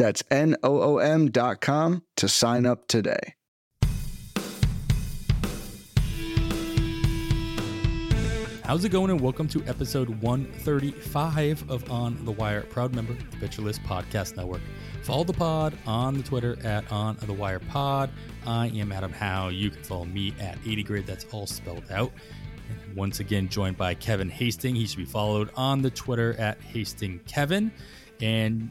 That's N O O M.com to sign up today. How's it going? And welcome to episode 135 of On the Wire, proud member of the Pitcher List Podcast Network. Follow the pod on the Twitter at On the Wire Pod. I am Adam Howe. You can follow me at 80 Grid. That's all spelled out. And once again, joined by Kevin Hasting. He should be followed on the Twitter at Hasting Kevin. And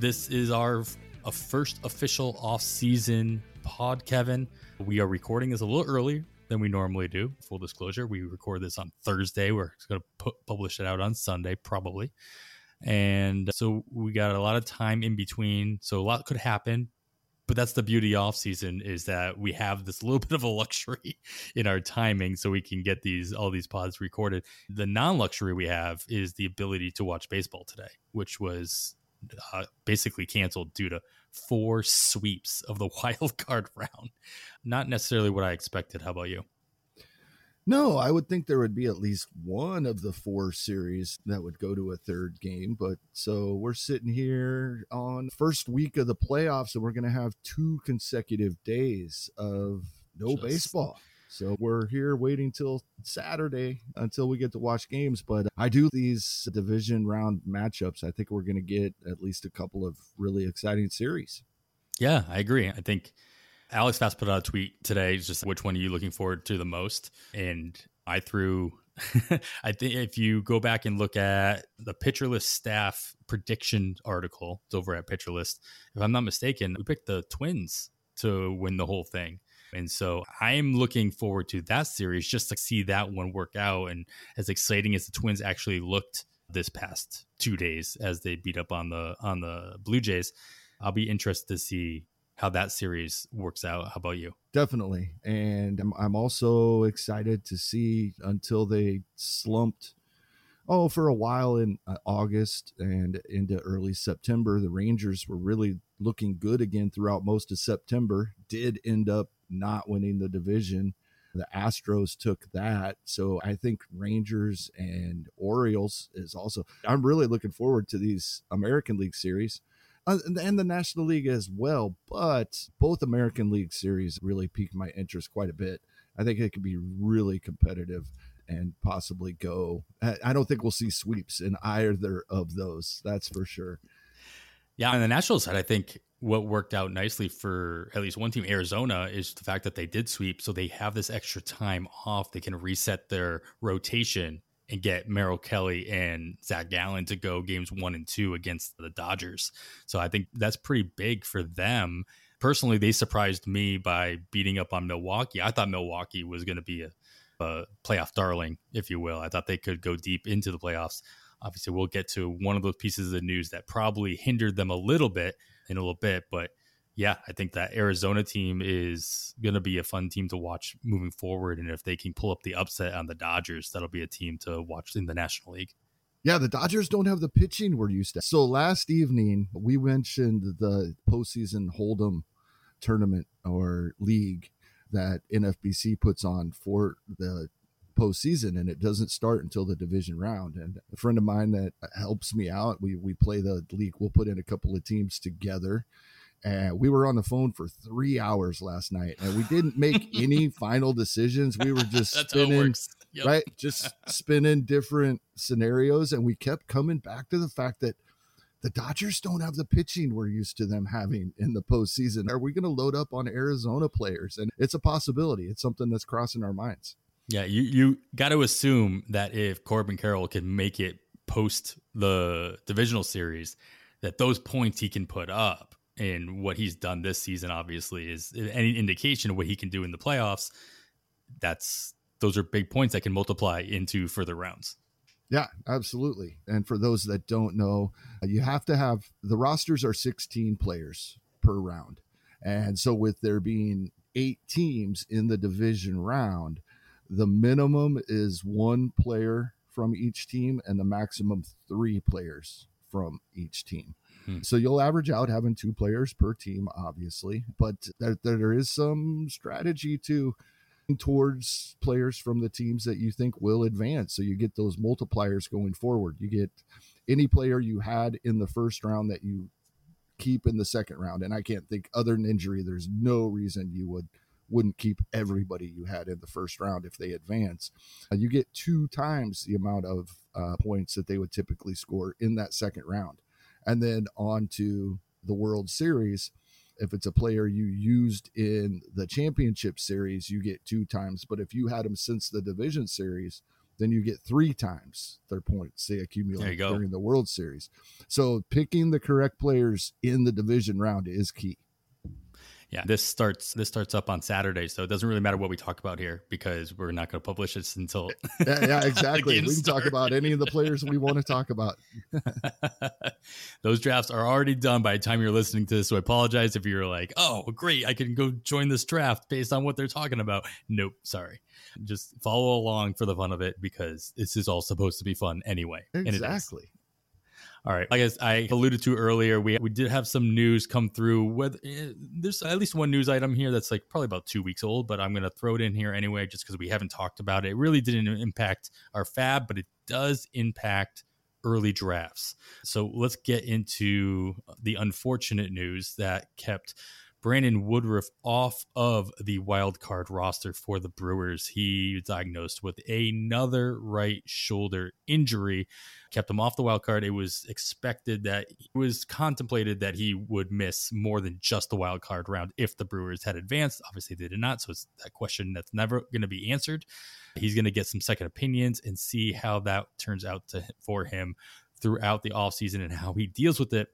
this is our a first official off-season pod, Kevin. We are recording this a little early than we normally do. Full disclosure, we record this on Thursday. We're going to publish it out on Sunday, probably. And so we got a lot of time in between. So a lot could happen. But that's the beauty off season is that we have this little bit of a luxury in our timing so we can get these all these pods recorded. The non-luxury we have is the ability to watch baseball today, which was uh, basically canceled due to four sweeps of the wild card round. Not necessarily what I expected. How about you? No, I would think there would be at least one of the four series that would go to a third game. But so we're sitting here on first week of the playoffs, and we're going to have two consecutive days of no Just, baseball. So we're here waiting till Saturday until we get to watch games. But I do these division round matchups. I think we're going to get at least a couple of really exciting series. Yeah, I agree. I think Alex Fast put out a tweet today, just which one are you looking forward to the most? And I threw I think if you go back and look at the Pitcher List staff prediction article, it's over at Pitcher List. If I'm not mistaken, we picked the Twins to win the whole thing. And so I'm looking forward to that series just to see that one work out. And as exciting as the Twins actually looked this past two days as they beat up on the on the Blue Jays, I'll be interested to see how that series works out. How about you? Definitely. And I'm, I'm also excited to see until they slumped oh, for a while in uh, August and into early September, the Rangers were really looking good again throughout most of September. Did end up not winning the division. The Astros took that. So I think Rangers and Orioles is also, I'm really looking forward to these American League series. Uh, and the National League as well, but both American League series really piqued my interest quite a bit. I think it could be really competitive and possibly go. I don't think we'll see sweeps in either of those. That's for sure. Yeah, on the national side, I think what worked out nicely for at least one team, Arizona, is the fact that they did sweep, so they have this extra time off. They can reset their rotation and get Merrill Kelly and Zach Gallen to go games one and two against the Dodgers. So I think that's pretty big for them. Personally, they surprised me by beating up on Milwaukee. I thought Milwaukee was going to be a a playoff darling, if you will. I thought they could go deep into the playoffs. Obviously, we'll get to one of those pieces of the news that probably hindered them a little bit in a little bit. But yeah, I think that Arizona team is going to be a fun team to watch moving forward. And if they can pull up the upset on the Dodgers, that'll be a team to watch in the National League. Yeah, the Dodgers don't have the pitching we're used to. So last evening, we mentioned the postseason Hold'em tournament or league that NFBC puts on for the postseason, and it doesn't start until the division round. And a friend of mine that helps me out, we we play the league. We'll put in a couple of teams together. And we were on the phone for three hours last night, and we didn't make any final decisions. We were just spinning, yep. right? Just spinning different scenarios, and we kept coming back to the fact that the Dodgers don't have the pitching we're used to them having in the postseason. Are we going to load up on Arizona players? And it's a possibility. It's something that's crossing our minds. Yeah, you you got to assume that if Corbin Carroll can make it post the divisional series, that those points he can put up and what he's done this season, obviously, is any indication of what he can do in the playoffs. That's those are big points that can multiply into further rounds. Yeah, absolutely. And for those that don't know, you have to have the rosters are 16 players per round. And so, with there being eight teams in the division round, the minimum is one player from each team and the maximum three players from each team. Hmm. So you'll average out having two players per team, obviously, but there, there is some strategy to towards players from the teams that you think will advance. So you get those multipliers going forward. You get any player you had in the first round that you keep in the second round. And I can't think other than injury, there's no reason you would wouldn't keep everybody you had in the first round if they advance. Uh, you get two times the amount of uh, points that they would typically score in that second round. And then on to the World Series. If it's a player you used in the championship series, you get two times. But if you had them since the division series, then you get three times their points they accumulate during the World Series. So picking the correct players in the division round is key. Yeah, this starts this starts up on Saturday, so it doesn't really matter what we talk about here because we're not going to publish this until. Eh, yeah, yeah, exactly. we can talk about any of the players we want to talk about. Those drafts are already done by the time you're listening to this, so I apologize if you're like, "Oh, great, I can go join this draft based on what they're talking about." Nope, sorry. Just follow along for the fun of it because this is all supposed to be fun anyway. Exactly. All right. Like I alluded to earlier, we we did have some news come through. Eh, there's at least one news item here that's like probably about two weeks old, but I'm going to throw it in here anyway, just because we haven't talked about it. It really didn't impact our fab, but it does impact early drafts. So let's get into the unfortunate news that kept Brandon Woodruff off of the wild card roster for the Brewers. He was diagnosed with another right shoulder injury, kept him off the wild card. It was expected that it was contemplated that he would miss more than just the wild card round if the Brewers had advanced. Obviously, they did not. So it's that question that's never going to be answered. He's going to get some second opinions and see how that turns out to, for him throughout the offseason and how he deals with it.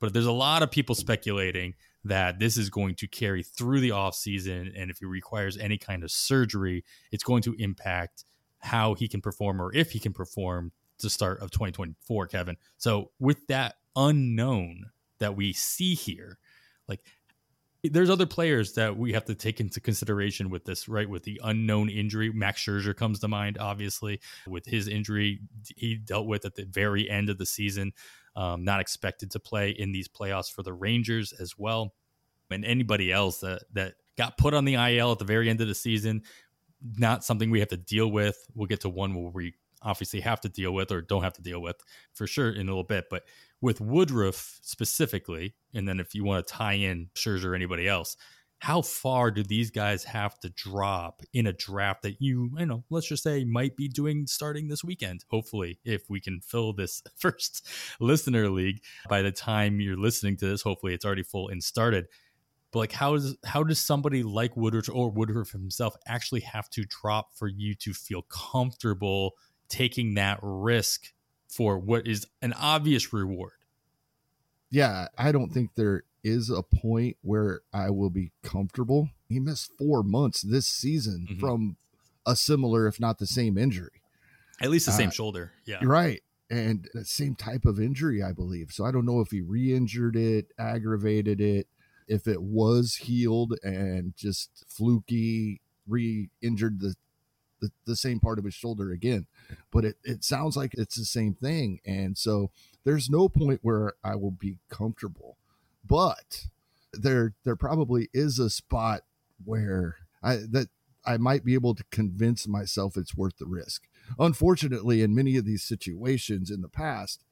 But there's a lot of people speculating that this is going to carry through the off season and if he requires any kind of surgery it's going to impact how he can perform or if he can perform the start of 2024 kevin. So with that unknown that we see here like there's other players that we have to take into consideration with this, right? With the unknown injury, Max Scherzer comes to mind, obviously, with his injury he dealt with at the very end of the season um, not expected to play in these playoffs for the Rangers as well. And anybody else that, that got put on the IL at the very end of the season, not something we have to deal with. We'll get to one where we obviously have to deal with or don't have to deal with for sure in a little bit. But with Woodruff specifically, and then if you want to tie in Scherzer or anybody else, how far do these guys have to drop in a draft that you, you know, let's just say might be doing starting this weekend? Hopefully, if we can fill this first listener league by the time you're listening to this, hopefully it's already full and started. But like, how does how does somebody like Woodruff or Woodruff himself actually have to drop for you to feel comfortable taking that risk for what is an obvious reward? Yeah, I don't think there is a point where I will be comfortable. He missed four months this season mm-hmm. from a similar, if not the same injury. At least the same uh, shoulder. Yeah. Right. And the same type of injury, I believe. So I don't know if he re injured it, aggravated it, if it was healed and just fluky re injured the, the, the same part of his shoulder again. But it, it sounds like it's the same thing. And so there's no point where I will be comfortable but there there probably is a spot where I that I might be able to convince myself it's worth the risk. Unfortunately, in many of these situations in the past,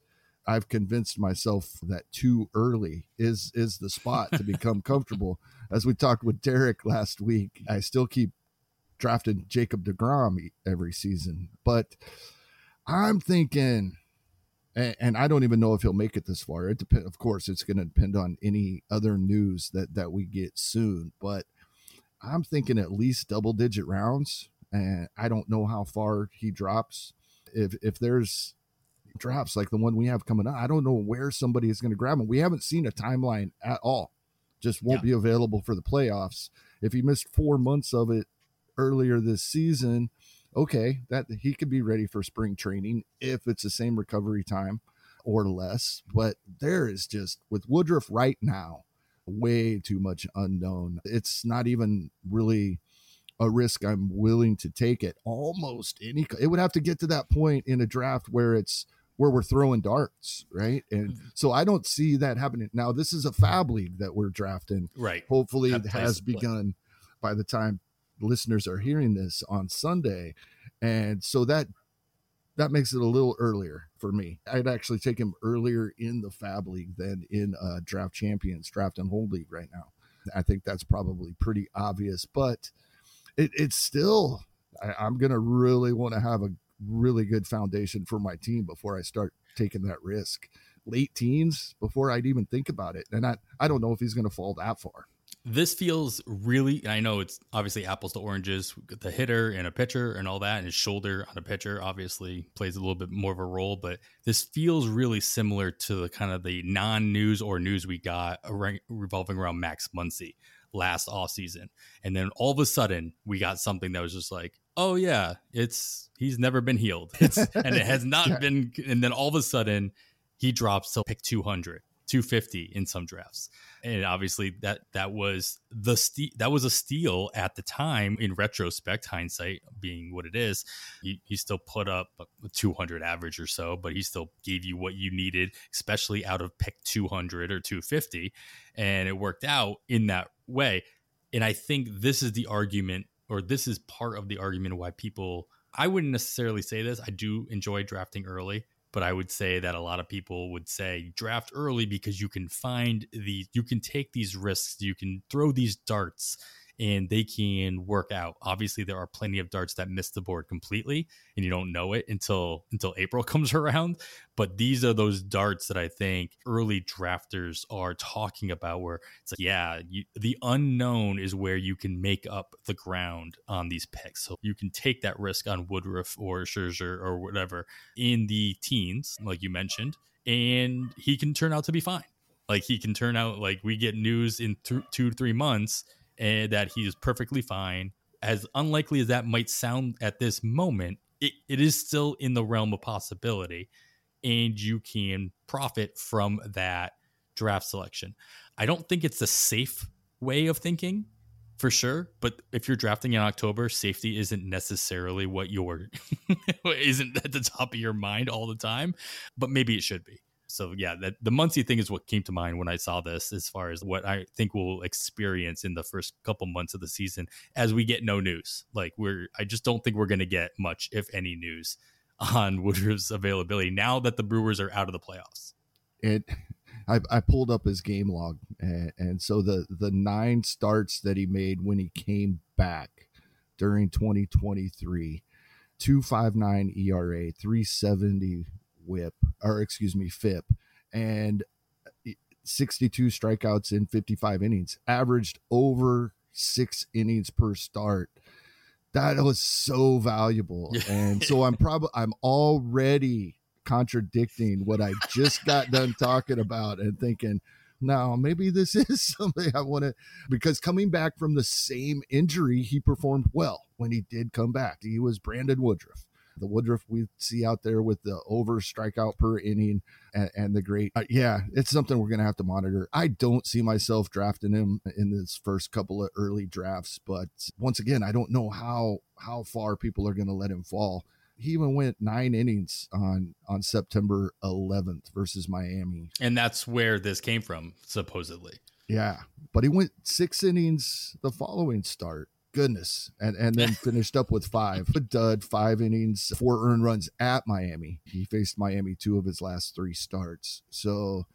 I've convinced myself that too early is is the spot to become comfortable. As we talked with Derek last week, I still keep drafting Jacob DeGrom every season, but I'm thinking and, and I don't even know if he'll make it this far. It depend, of course, it's going to depend on any other news that that we get soon. But I'm thinking at least double digit rounds, and I don't know how far he drops. If if there's drops like the one we have coming up, I don't know where somebody is going to grab him. We haven't seen a timeline at all. Just won't yeah. be available for the playoffs. If he missed four months of it earlier this season, okay, that he could be ready for spring training if it's the same recovery time or less. But there is just with Woodruff right now, way too much unknown. It's not even really a risk I'm willing to take at almost any. It would have to get to that point in a draft where it's where we're throwing darts, right? And mm-hmm. so I don't see that happening. Now, this is a fab league that we're drafting. Right. Hopefully, it has begun by the time listeners are hearing this on Sunday. And so that that makes it a little earlier for me. I'd actually take him earlier in the Fab League than in uh, Draft Champions, Draft and Hold League right now. I think that's probably pretty obvious, but it, it's still, I, I'm going to really want to have a really good foundation for my team before I start taking that risk. Late teens before I'd even think about it. And I, I don't know if he's to fall that far this feels really i know it's obviously apples to oranges the hitter and a pitcher and all that and his shoulder on a pitcher obviously plays a little bit more of a role but this feels really similar to the kind of the non-news or news we got revolving around max muncy last off season and then all of a sudden we got something that was just like oh yeah it's he's never been healed. It's, and it has not yeah. been and then all of a sudden he drops to pick 200 250 in some drafts. And obviously that that was the that was a steal at the time in retrospect hindsight being what it is. He, he still put up a 200 average or so but he still gave you what you needed especially out of pick 200 or 250 and it worked out in that way. And i think this is the argument or this is part of the argument why people i wouldn't necessarily say this i do enjoy drafting early but I would say that a lot of people would say draft early because you can find the you can take these risks, you can throw these darts and they can work out. Obviously, there are plenty of darts that miss the board completely, and you don't know it until until April comes around. But these are those darts that I think early drafters are talking about, where it's like, yeah, you, the unknown is where you can make up the ground on these picks. So you can take that risk on Woodruff or Scherzer or whatever in the teens, like you mentioned, and he can turn out to be fine. Like he can turn out like we get news in th- two three months and that he is perfectly fine. As unlikely as that might sound at this moment, it, it is still in the realm of possibility, and you can profit from that draft selection. I don't think it's a safe way of thinking for sure, but if you're drafting in October, safety isn't necessarily what you're isn't at the top of your mind all the time, but maybe it should be. So yeah, that the Muncy thing is what came to mind when I saw this, as far as what I think we'll experience in the first couple months of the season as we get no news. Like we're, I just don't think we're going to get much, if any, news on Woodruff's availability now that the Brewers are out of the playoffs. It, I, I pulled up his game log, and, and so the the nine starts that he made when he came back during 2023, 259 ERA, 370 whip or excuse me FIP and eh, 62 strikeouts in 55 innings, averaged over six innings per start. That was so valuable. And so I'm probably I'm already contradicting what I just got done talking about and thinking, now maybe this is something I want to because coming back from the same injury, he performed well when he did come back. He was Brandon Woodruff the Woodruff we see out there with the over strikeout per inning and, and the great. Uh, yeah, it's something we're going to have to monitor. I don't see myself drafting him in this first couple of early drafts, but once again, I don't know how how far people are going to let him fall. He even went nine innings on on September 11th versus Miami, and that's where this came from, supposedly. Yeah, but he went six innings the following start goodness. And and then finished up with five. A dud, five innings, four earned runs at Miami. He faced Miami two of his last three starts. So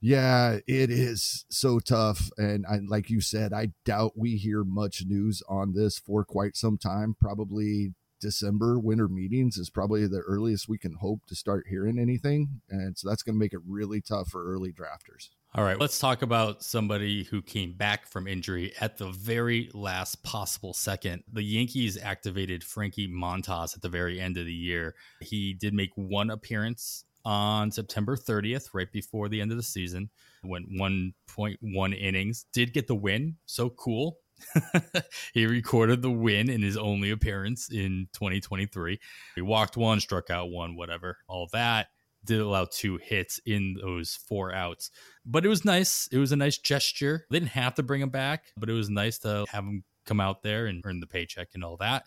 yeah, it is so tough. And I, like you said, I doubt we hear much news on this for quite some time. Probably December winter meetings is probably the earliest we can hope to start hearing anything. And so that's going to make it really tough for early drafters. All right, let's talk about somebody who came back from injury at the very last possible second. The Yankees activated Frankie Montas at the very end of the year. He did make one appearance on September 30th, right before the end of the season. Went 1.1 innings, did get the win. So cool. he recorded the win in his only appearance in 2023. He walked one, struck out one, whatever, all that did allow two hits in those four outs. But it was nice. It was a nice gesture. They didn't have to bring him back, but it was nice to have him come out there and earn the paycheck and all that.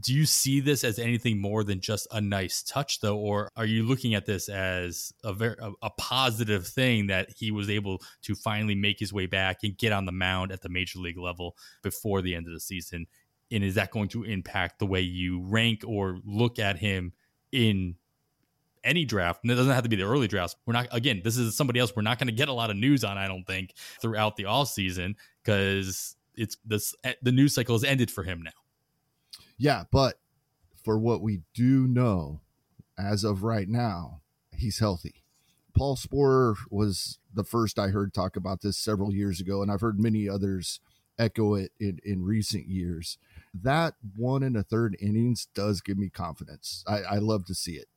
Do you see this as anything more than just a nice touch, though, or are you looking at this as a very a, a, positive thing that he was able to finally make his way back and get on the mound at the major league level before the end of the season? And is that going to impact the way you rank or look at him in any draft, and it doesn't have to be the early drafts. We're not again, this is somebody else we're not going to get a lot of news on, I don't think, throughout the off season because it's this eh, the news cycle has ended for him now. Yeah, but for what we do know as of right now, he's healthy. Paul Sporer was the first I heard talk about this several years ago, and I've heard many others echo it in, in recent years. That one and a third innings does give me confidence. I, I love to see it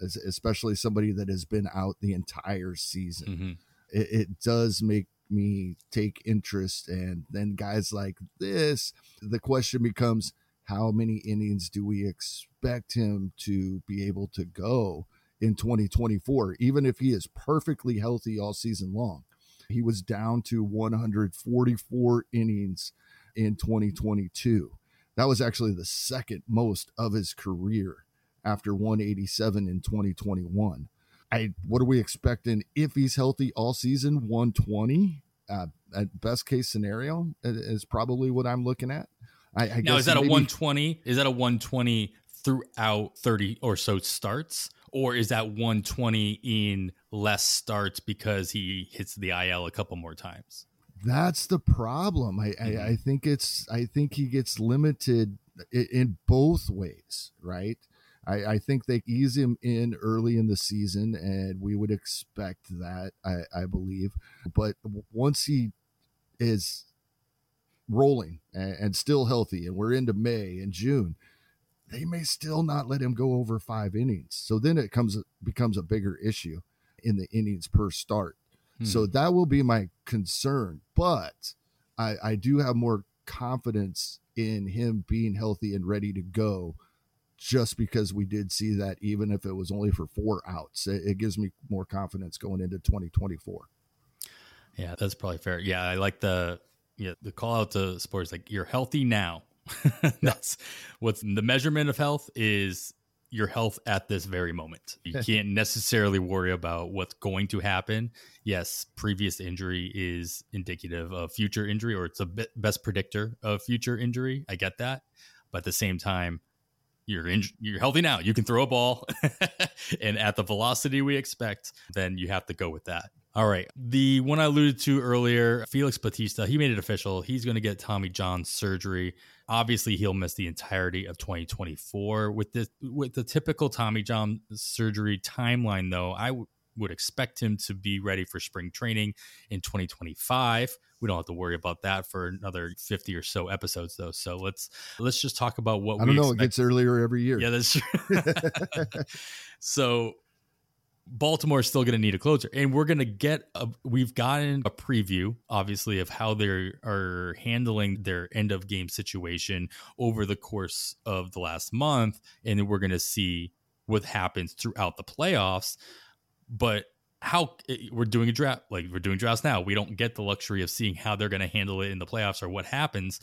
especially somebody that has been out the entire season. Mm-hmm. It, it does make me take interest. And then guys like this, the question becomes how many innings do we expect him to be able to go in 2024, even if he is perfectly healthy all season long? He was down to 144 innings in 2022. That was actually the second most of his career after 187 in 2021. I what are we expecting if he's healthy all season? 120 uh, at best case scenario is probably what I'm looking at. I, I now is that maybe, a 120? Is that a 120 throughout 30 or so starts, or is that 120 in less starts because he hits the IL a couple more times? That's the problem. I, mm-hmm. I, I think it's I think he gets limited in both ways, right? I, I, think they ease him in early in the season, and we would expect that, I, I believe. But once he is rolling and, and, still healthy, and we're into May and June, they may still not let him go over five innings. So then it comes becomes a bigger issue in the innings per start. Hmm. So that will be my concern. But I, I do have more confidence in him being healthy and ready to go just because we did see that, even if it was only for four outs. It, it gives me more confidence going into 2024. Yeah, that's probably fair. Yeah, I like the yeah the call out to Sporer like you're healthy now. that's what's the measurement of health is your health at this very moment. You can't necessarily worry about what's going to happen. Yes, previous injury is indicative of future injury, or it's a best predictor of future injury. I get that, but at the same time, you're in, you're healthy now. You can throw a ball, and at the velocity we expect, then you have to go with that. All right, the one I alluded to earlier, Felix Bautista, he made it official. He's going to get Tommy John surgery. Obviously, he'll miss the entirety of 2024 with this with the typical Tommy John surgery timeline. Though I w- would expect him to be ready for spring training in 2025 we don't have to worry about that for another 50 or so episodes though so let's let's just talk about what we i don't know expect. it gets earlier every year yeah that's true so Baltimore is still going to need a closer, and we're going to get. A, we've gotten a preview, obviously, of how they are handling their end of game situation over the course of the last month, and then we're going to see what happens throughout the playoffs. But how eh, we're doing a draft like we're doing drafts now. We don't get the luxury of seeing how they're going to handle it in the playoffs or what happens.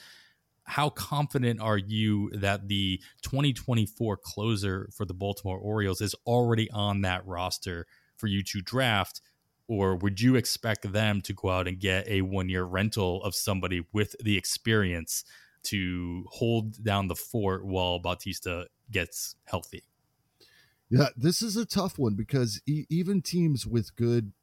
How confident are you that the 2024 closer for the Baltimore Orioles is already on that roster for you to draft? Or would you expect them to go out and get a one year rental of somebody with the experience to hold down the fort while Bautista gets healthy yeah, this is a tough one because e- even teams with good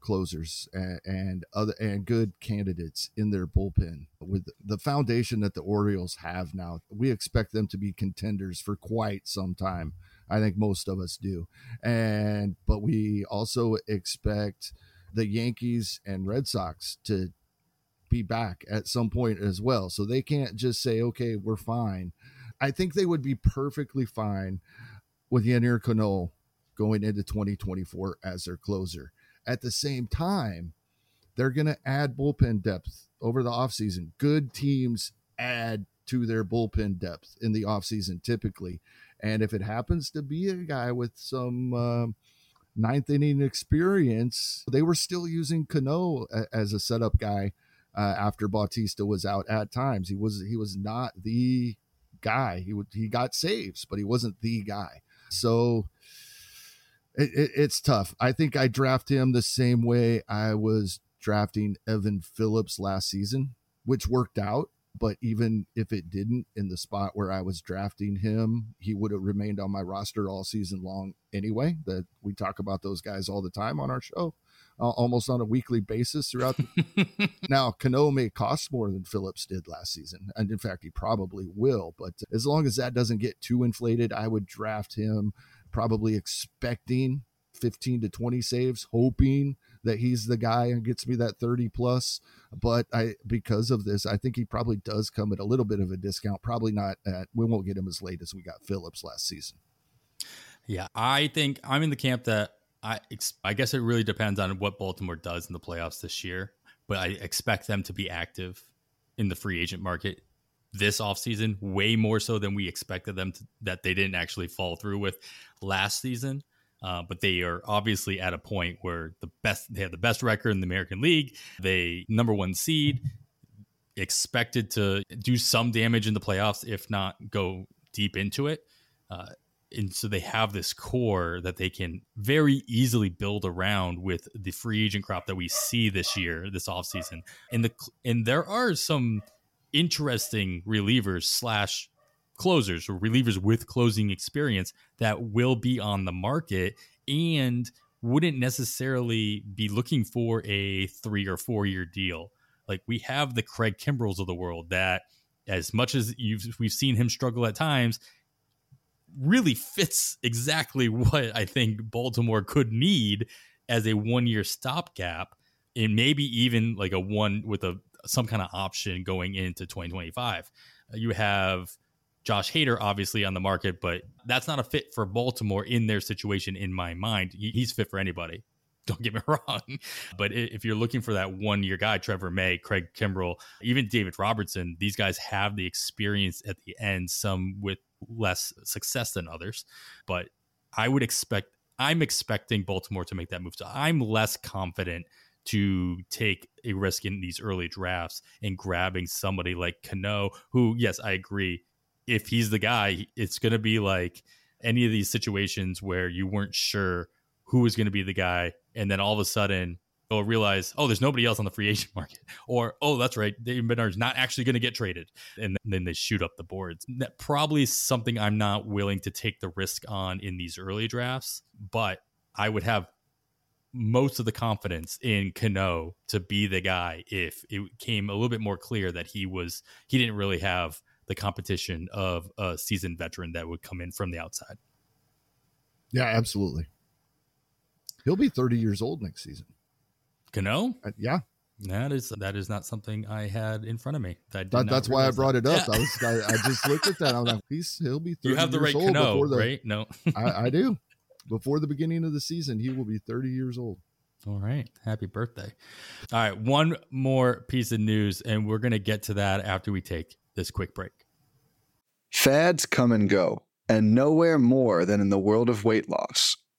closers and, and, other and good candidates in their bullpen with the foundation that the Orioles have now, we expect them to be contenders for quite some time. I think most of us do. And but we also expect the Yankees and Red Sox to be back at some point as well. So they can't just say, okay, we're fine. I think they would be perfectly fine with Yennier Cano going into 2024 as their closer. At the same time, they're going to add bullpen depth over the offseason. Good teams add to their bullpen depth in the offseason typically. And if it happens to be a guy with some uh, ninth inning experience, they were still using Cano as a setup guy uh, after Bautista was out at times. He was he was not the guy. He would he got saves, but he wasn't the guy. So it, it, it's tough. I think I draft him the same way I was drafting Evan Phillips last season, which worked out. But even if it didn't, in the spot where I was drafting him, he would have remained on my roster all season long anyway. That we talk about those guys all the time on our show, uh, almost on a weekly basis throughout. The- now, Cano may cost more than Phillips did last season, and in fact, he probably will. But as long as that doesn't get too inflated, I would draft him probably expecting 15 to 20 saves, hoping that he's the guy and gets me that 30 plus. But I, because of this, I think he probably does come at a little bit of a discount. Probably not at, we won't get him as late as we got Phillips last season. Yeah. I think I'm in the camp that I, I guess it really depends on what Baltimore does in the playoffs this year, but I expect them to be active in the free agent market this offseason way more so than we expected them to, that they didn't actually fall through with last season. Uh, but they are obviously at a point where the best they have the best record in the American League. They number one seed, expected to do some damage in the playoffs, if not go deep into it. Uh, and so they have this core that they can very easily build around with the free agent crop that we see this year, this offseason. And the and there are some interesting relievers slash closers or relievers with closing experience that will be on the market and wouldn't necessarily be looking for a three or four year deal. Like we have the Craig Kimbrels of the world that, as much as you've we've seen him struggle at times, really fits exactly what I think Baltimore could need as a one year stopgap, and maybe even like a one with a some kind of option going into 2025. Uh, you have Josh Hader obviously on the market, but that's not a fit for Baltimore in their situation in my mind. He's fit for anybody. Don't get me wrong. But if you're looking for that one year guy, Trevor May, Craig Kimbrel, even David Robertson, these guys have the experience at the end, some with less success than others. But I would expect, I'm expecting Baltimore to make that move. So I'm less confident to take a risk in these early drafts and grabbing somebody like Cano, who, yes, I agree. If he's the guy, it's going to be like any of these situations where you weren't sure who was going to be the guy. And then all of a sudden, you'll realize, oh, there's nobody else on the free agent market. Or, oh, that's right, David Bednar's not actually going to get traded. And then they shoot up the boards. That probably is something I'm not willing to take the risk on in these early drafts. But I would have most of the confidence in Cano to be the guy if it came a little bit more clear that he was he didn't really have the competition of a seasoned veteran that would come in from the outside. Yeah, absolutely. He'll be 30 years old next season. Cano? Uh, yeah. That is that is not something I had in front of me. That, that's why I brought that. it up. Yeah. I was I, I, just looked at that. I was like, he's he'll be 30 You have the right Cano, the, right? No, I, I do before the beginning of the season, he will be 30 years old. All right. Happy birthday. All right. One more piece of news, and we're going to get to that after we take this quick break. Fads come and go, and nowhere more than in the world of weight loss.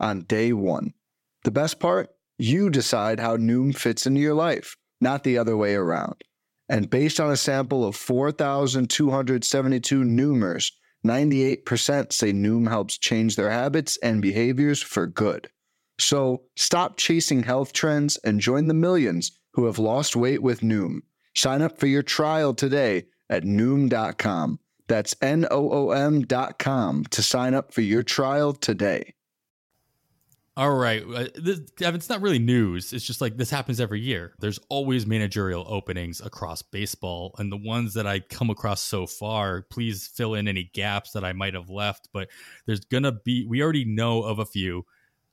on day one. The best part? You decide how Noom fits into your life, not the other way around. And based on a sample of 4,272 Noomers, 98% say Noom helps change their habits and behaviors for good. So stop chasing health trends and join the millions who have lost weight with Noom. Sign up for your trial today at Noom.com. That's N O O M.com to sign up for your trial today. All right. Uh, this, it's not really news. It's just like this happens every year. There's always managerial openings across baseball. And the ones that I come across so far, please fill in any gaps that I might have left. But there's going to be, we already know of a few.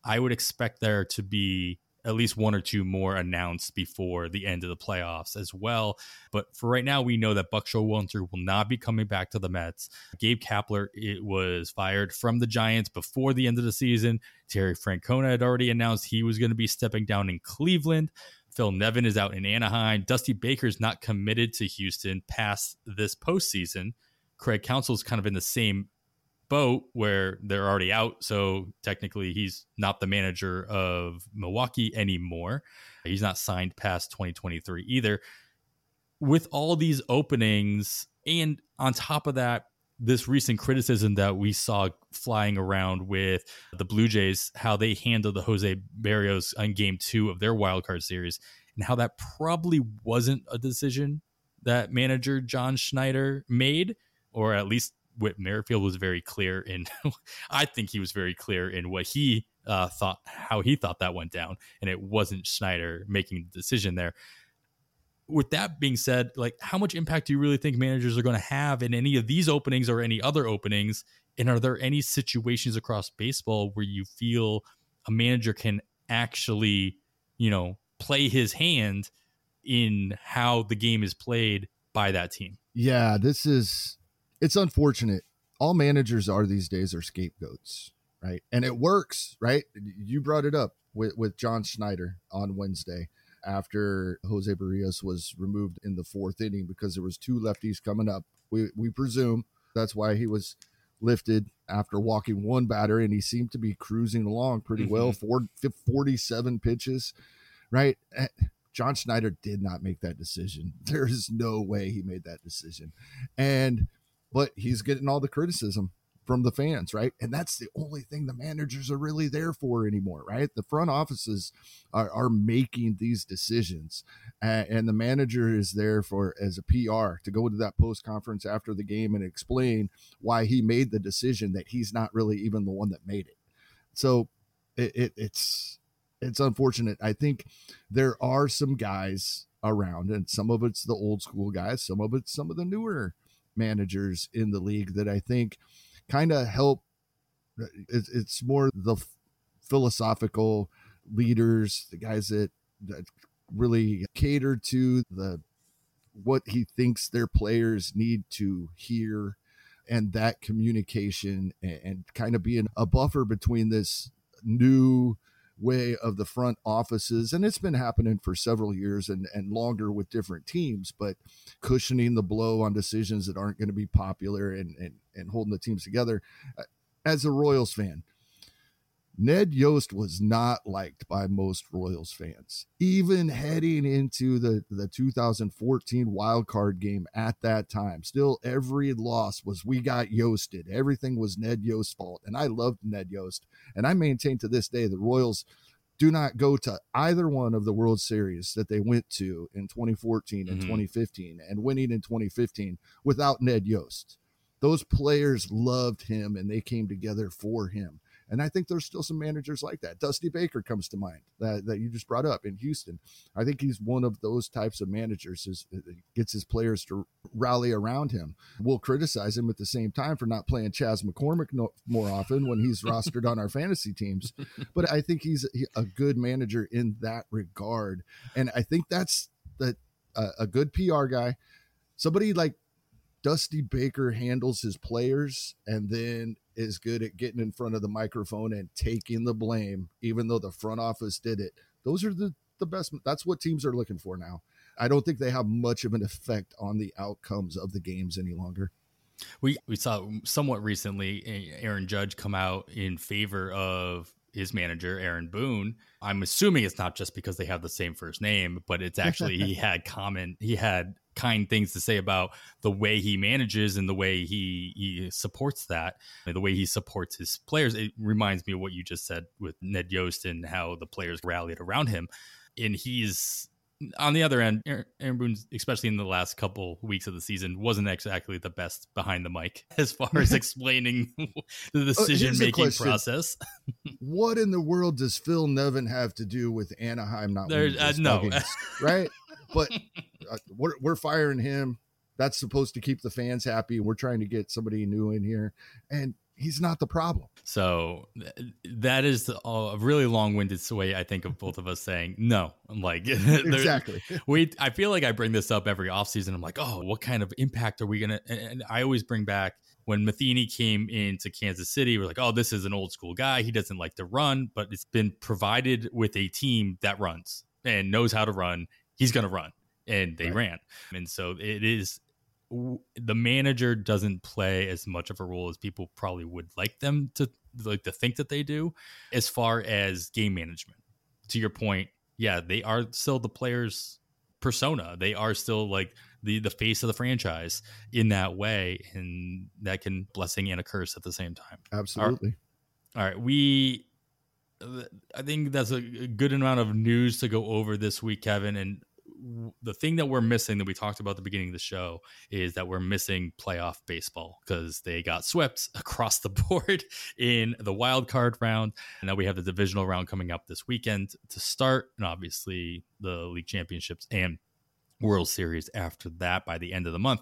I would expect there to be at least one or two more announced before the end of the playoffs as well. But for right now, we know that Buck Showalter will not be coming back to the Mets. Gabe Kapler it was fired from the Giants before the end of the season. Terry Francona had already announced he was going to be stepping down in Cleveland. Phil Nevin is out in Anaheim. Dusty Baker's not committed to Houston past this postseason. Craig Counsell's kind of in the same boat where they're already out. So technically, he's not the manager of Milwaukee anymore. He's not signed past 2023 either. With all these openings, and on top of that, this recent criticism that we saw flying around with the Blue Jays, how they handled the Jose Berrios on game two of their wild card series, and how that probably wasn't a decision that manager John Schneider made, or at least Whit Merrifield was very clear in, I think he was very clear in what he uh, thought, how he thought that went down, and it wasn't Schneider making the decision there. With that being said, like how much impact do you really think managers are going to have in any of these openings or any other openings? And are there any situations across baseball where you feel a manager can actually, you know, play his hand in how the game is played by that team? Yeah, this is it's unfortunate. All managers are these days are scapegoats, right? And it works, right? You brought it up with, with John Schneider on Wednesday after Jose Berrios was removed in the fourth inning because there was two lefties coming up. We we presume that's why he was lifted after walking one batter and he seemed to be cruising along pretty mm-hmm. well. Four, 47 pitches, right? Eh, John Schneider did not make that decision. There is no way he made that decision. And but he's getting all the criticism from the fans, right? And that's the only thing the managers are really there for anymore, right? The front offices are, are making these decisions, uh, and the manager is there for as a PR to go to that post conference after the game and explain why he made the decision that he's not really even the one that made it. So it, it, it's it's unfortunate. I think there are some guys around, and some of it's the old school guys, some of it's some of the newer managers in the league that I think kind of help. Uh, it's more the philosophical leaders, the guys that, that really cater to the what he thinks their players need to hear and that communication and, and kind of being a buffer between this new way of the front offices and it's been happening for several years and, and longer with different teams but cushioning the blow on decisions that aren't going to be popular and, and and holding the teams together uh, as a royals fan Ned Yost was not liked by most Royals fans, even heading into the, the 2014 wild card game at that time. Still, every loss was we got Yosted. Everything was Ned Yost's fault. And I loved Ned Yost. And I maintain to this day the Royals do not go to either one of the World Series that they went to in 2014 and mm-hmm. 2015 and winning in 2015 without Ned Yost. Those players loved him and they came together for him. And I think there's still some managers like that. Dusty Baker comes to mind that, that you just brought up in Houston. I think he's one of those types of managers is uh, gets his players to rally around him. We'll criticize him at the same time for not playing Chas McCormick no, more often when he's rostered on our fantasy teams. But I think he's a good manager in that regard. And I think that's that uh, a good PR guy, somebody like Dusty Baker handles his players and then is good at getting in front of the microphone and taking the blame, even though the front office did it. Those are the, the best. That's what teams are looking for now. I don't think they have much of an effect on the outcomes of the games any longer. We we saw somewhat recently Aaron Judge come out in favor of his manager Aaron Boone. I'm assuming it's not just because they have the same first name, but it's actually he had common he had kind things to say about the way he manages and the way he he supports that, the way he supports his players. It reminds me of what you just said with Ned Yost and how the players rallied around him. And he's on the other end, Aaron Boone, especially in the last couple weeks of the season, wasn't exactly the best behind the mic as far as explaining the oh, decision making process. what in the world does Phil Nevin have to do with Anaheim not winning? Uh, no, right? But uh, we're, we're firing him. That's supposed to keep the fans happy. We're trying to get somebody new in here. And he's not the problem. So that is a really long-winded way I think of both of us saying no. I'm like exactly. we I feel like I bring this up every offseason. I'm like, oh, what kind of impact are we gonna? And I always bring back when Matheny came into Kansas City. We're like, oh, this is an old school guy. He doesn't like to run, but it's been provided with a team that runs and knows how to run. He's gonna run, and they right. ran. And so it is the manager doesn't play as much of a role as people probably would like them to like to think that they do as far as game management to your point yeah they are still the players persona they are still like the the face of the franchise in that way and that can blessing and a curse at the same time absolutely all right, all right. we I think that's a good amount of news to go over this week, Kevin. And the thing that we're missing that we talked about at the beginning of the show is that we're missing playoff baseball because they got swept across the board in the wild card round. And now we have the divisional round coming up this weekend to start, and obviously the league championships and World Series after that by the end of the month.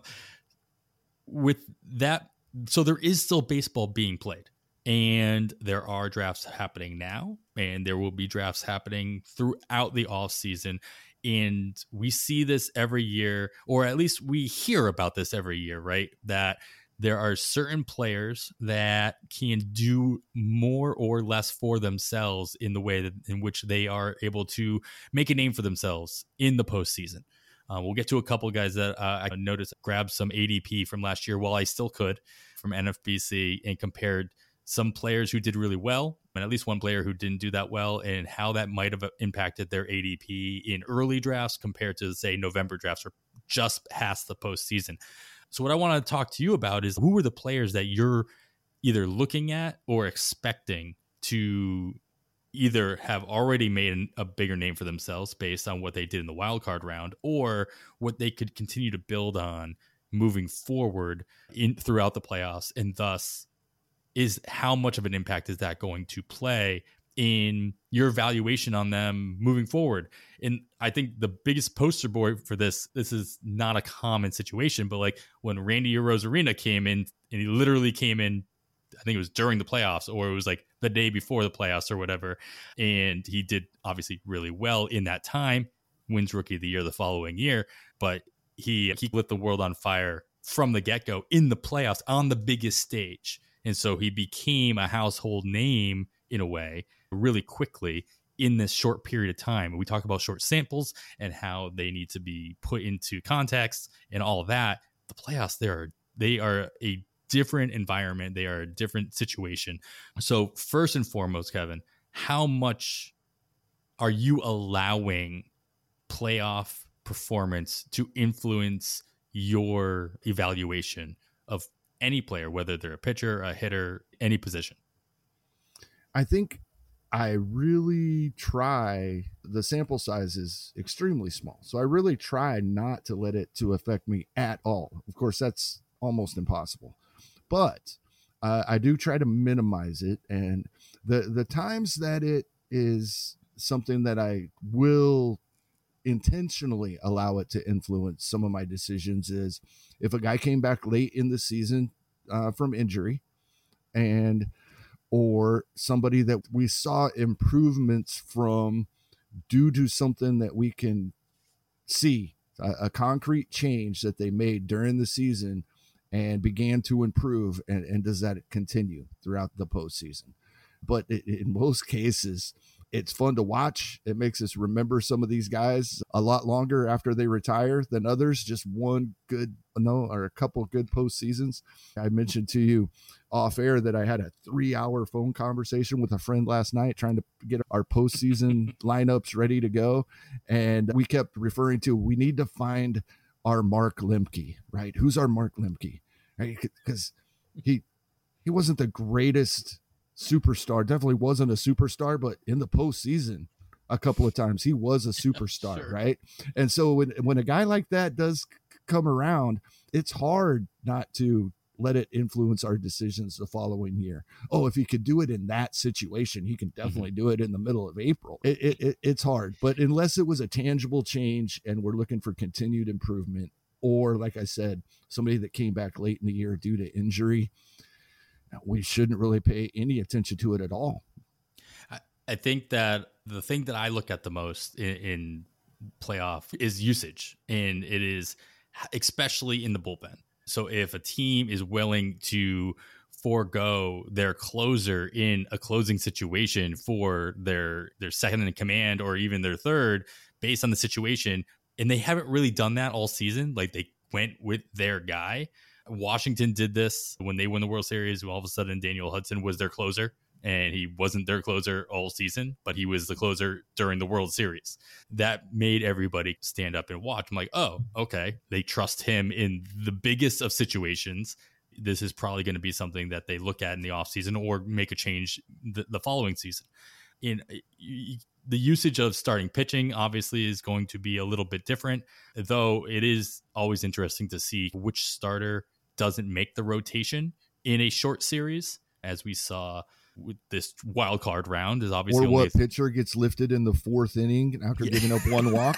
With that, so there is still baseball being played and there are drafts happening now and there will be drafts happening throughout the off season and we see this every year or at least we hear about this every year right that there are certain players that can do more or less for themselves in the way that, in which they are able to make a name for themselves in the postseason. Uh, we'll get to a couple guys that uh, I noticed grabbed some ADP from last year while I still could from NFBC and compared some players who did really well, and at least one player who didn't do that well, and how that might have uh, impacted their ADP in early drafts compared to, say, November drafts or just past the postseason. So, what I want to talk to you about is who were the players that you're either looking at or expecting to either have already made a bigger name for themselves based on what they did in the wild card round or what they could continue to build on moving forward in throughout the playoffs and thus is how much of an impact is that going to play in your evaluation on them moving forward. And I think the biggest poster boy for this, this is not a common situation, but like when Randy Arozarena came in and he literally came in, I think it was during the playoffs or it was like the day before the playoffs or whatever. And he did obviously really well in that time, wins rookie of the year the following year, but he he lit the world on fire from the get-go in the playoffs on the biggest stage and so he became a household name in a way really quickly in this short period of time. We talk about short samples and how they need to be put into context and all of that. The playoffs, they are they are a different environment. They are a different situation. So first and foremost, Kevin, how much are you allowing playoff performance to influence your evaluation of any player, whether they're a pitcher, a hitter, any position? I think I really try the sample size is extremely small. So I really try not to let it to affect me at all. Of course that's almost impossible. But uh, I do try to minimize it and the the times that it is something that I will intentionally allow it to influence some of my decisions is if a guy came back late in the season uh, from injury and or somebody that we saw improvements from due to something that we can see a, a, concrete change that they made during the season and began to improve and, and does that continue throughout the postseason. But in most cases it's fun to watch. It makes us remember some of these guys a lot longer after they retire than others. Just one good, no, or a couple good postseasons. I mentioned to you off air that I had a three hour phone conversation with a friend last night trying to get our postseason lineups ready to go. And we kept referring to we need to find our Mark Lemke, right? Who's our Mark Lemke? Right? Because he he wasn't the greatest superstar. Definitely wasn't a superstar, but in the postseason, a couple of times he was a superstar, sure. right? And so when when a guy like that does come around, it's hard not to let it influence our decisions the following year. Oh, if he could do it in that situation, he can mm-hmm. definitely do it in the middle of April. It, it, it, it's hard, but unless it was a tangible change and we're looking for continued improvement, or like I said, somebody that came back late in the year due to injury, we shouldn't really pay any attention to it at all. I, I think that the thing that I look at the most in, in playoff is usage, and it is especially in the bullpen. So if a team is willing to forego their closer in a closing situation for their their second in command or even their third based on the situation and they haven't really done that all season like they went with their guy washington did this when they won the world series all of a sudden daniel hudson was their closer and he wasn't their closer all season but he was the closer during the world series. That made everybody stand up and watch. I'm like oh okay. They trust him in the biggest of situations. This is probably going to be something that they look at in the offseason or make a change the, the following season. In uh, the usage of starting pitching, obviously, is going to be a little bit different, though it is always interesting to see which starter doesn't make the rotation in a short series, as we saw with this wild card round is obviously or what pitcher gets lifted in the fourth inning after yeah. giving up one walk.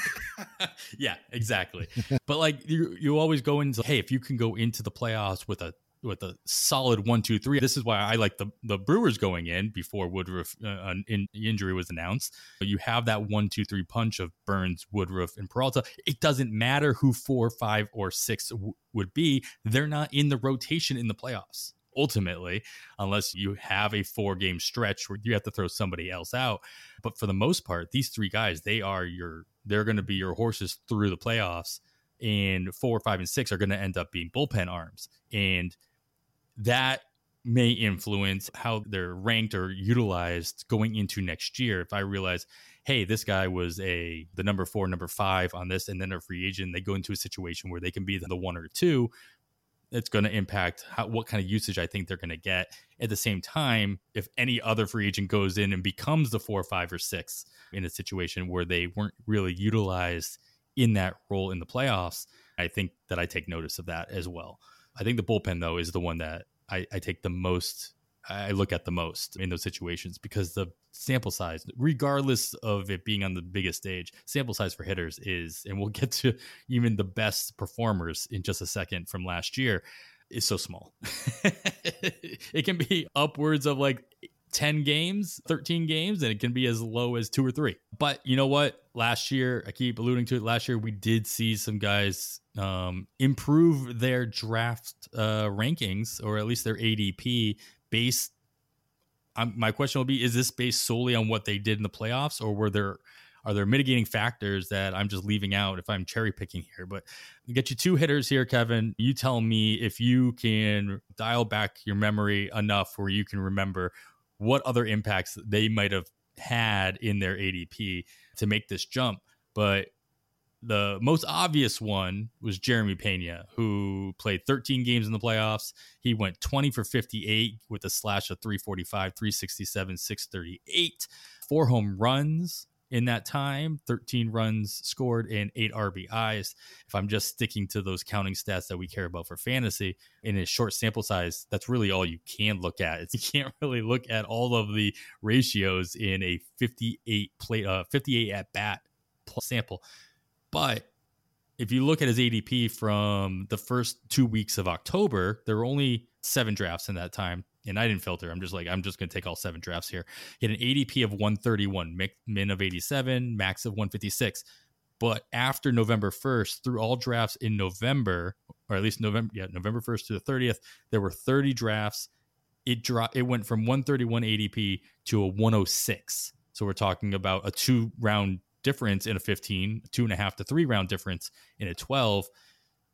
yeah, exactly. but like you, you always go into hey, if you can go into the playoffs with a with a solid one, two, three. This is why I like the the Brewers going in before Woodruff uh, in, injury was announced. You have that one, two, three punch of Burnes, Woodruff, and Peralta. It doesn't matter who four, five, or six w- would be. They're not in the rotation in the playoffs ultimately, unless you have a four game stretch where you have to throw somebody else out. But for the most part, these three guys, they are your they're going to be your horses through the playoffs. And four, five, and six are going to end up being bullpen arms. And that may influence how they're ranked or utilized going into next year. If I realize, hey, this guy was a the number four, number five on this, and then a free agent, they go into a situation where they can be the one or two. It's going to impact how, what kind of usage I think they're going to get. At the same time, if any other free agent goes in and becomes the four, five, or six in a situation where they weren't really utilized in that role in the playoffs, I think that I take notice of that as well. I think the bullpen though is the one that I, I take the most I look at the most in those situations because the sample size, regardless of it being on the biggest stage, sample size for hitters is, and we'll get to even the best performers in just a second from last year, is so small. it can be upwards of like 10 games, 13 games, and it can be as low as two or three. But you know what? Last year, I keep alluding to it. Last year, we did see some guys um, improve their draft uh, rankings or at least their ADP based. Um, my question will be: Is this based solely on what they did in the playoffs, or were there are there mitigating factors that I'm just leaving out if I'm cherry picking here? But get you two hitters here, Kevin. You tell me if you can dial back your memory enough where you can remember what other impacts they might have had in their ADP to make this jump. But the most obvious one was Jeremy Pena, who played 13 games in the playoffs. He went 20 for 58 with a slash of 345, 367, 638, four home runs in that time 13 runs scored and eight RBIs. If I'm just sticking to those counting stats that we care about for fantasy in a short sample size, that's really all you can look at. It's, you can't really look at all of the ratios in a 58 play, uh, 58 at bat sample. But if you look at his ADP from the first two weeks of October, there were only seven drafts in that time. And I didn't filter. I'm just like, I'm just going to take all seven drafts here. He had an ADP of 131, min of 87, max of 156. But after November 1st, through all drafts in November, or at least November, yeah, November 1st to the 30th, there were 30 drafts. It dropped. It went from 131 ADP to a 106. So we're talking about a two round difference in a 15, two and a half to three round difference in a 12.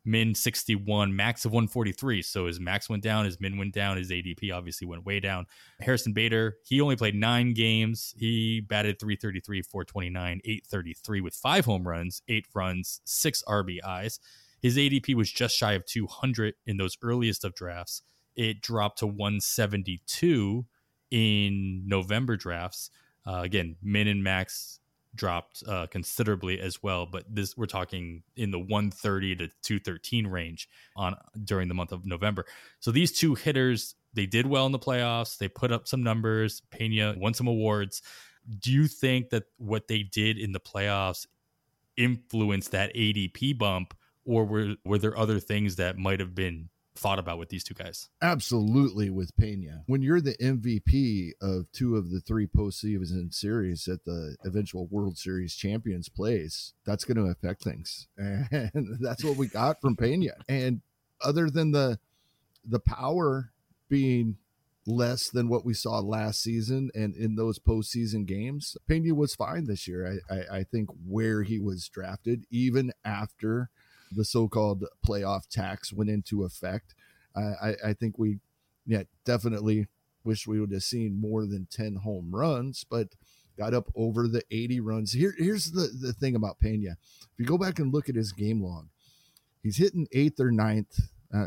Min 61, max of 143. So his max went down, his min went down, his ADP obviously went way down. Harrison Bader, he only played nine games. He batted 333, 429, 833 with five home runs, eight runs, six RBIs. His ADP was just shy of 200 in those earliest of drafts. It dropped to 172 in November drafts. Uh, again, min and max dropped uh, considerably as well. But this we're talking in the 130 to 213 range on during the month of November. So these two hitters they did well in the playoffs. They put up some numbers. Pena won some awards. Do you think that what they did in the playoffs influenced that ADP bump, or were were there other things that might have been thought about with these two guys. Absolutely, with Pena. When you're the MVP of two of the three postseason series at the eventual World Series champions place, that's going to affect things, and that's what we got from Pena. And other than the the power being less than what we saw last season and in those postseason games, Pena was fine this year. I, I, I think where he was drafted, even after the so-called playoff tax went into effect. I, I think we, yeah, definitely wish we would have seen more than 10 home runs, but got up over the 80 runs. Here, here's the, the thing about Pena. If you go back and look at his game log, he's hitting eighth or ninth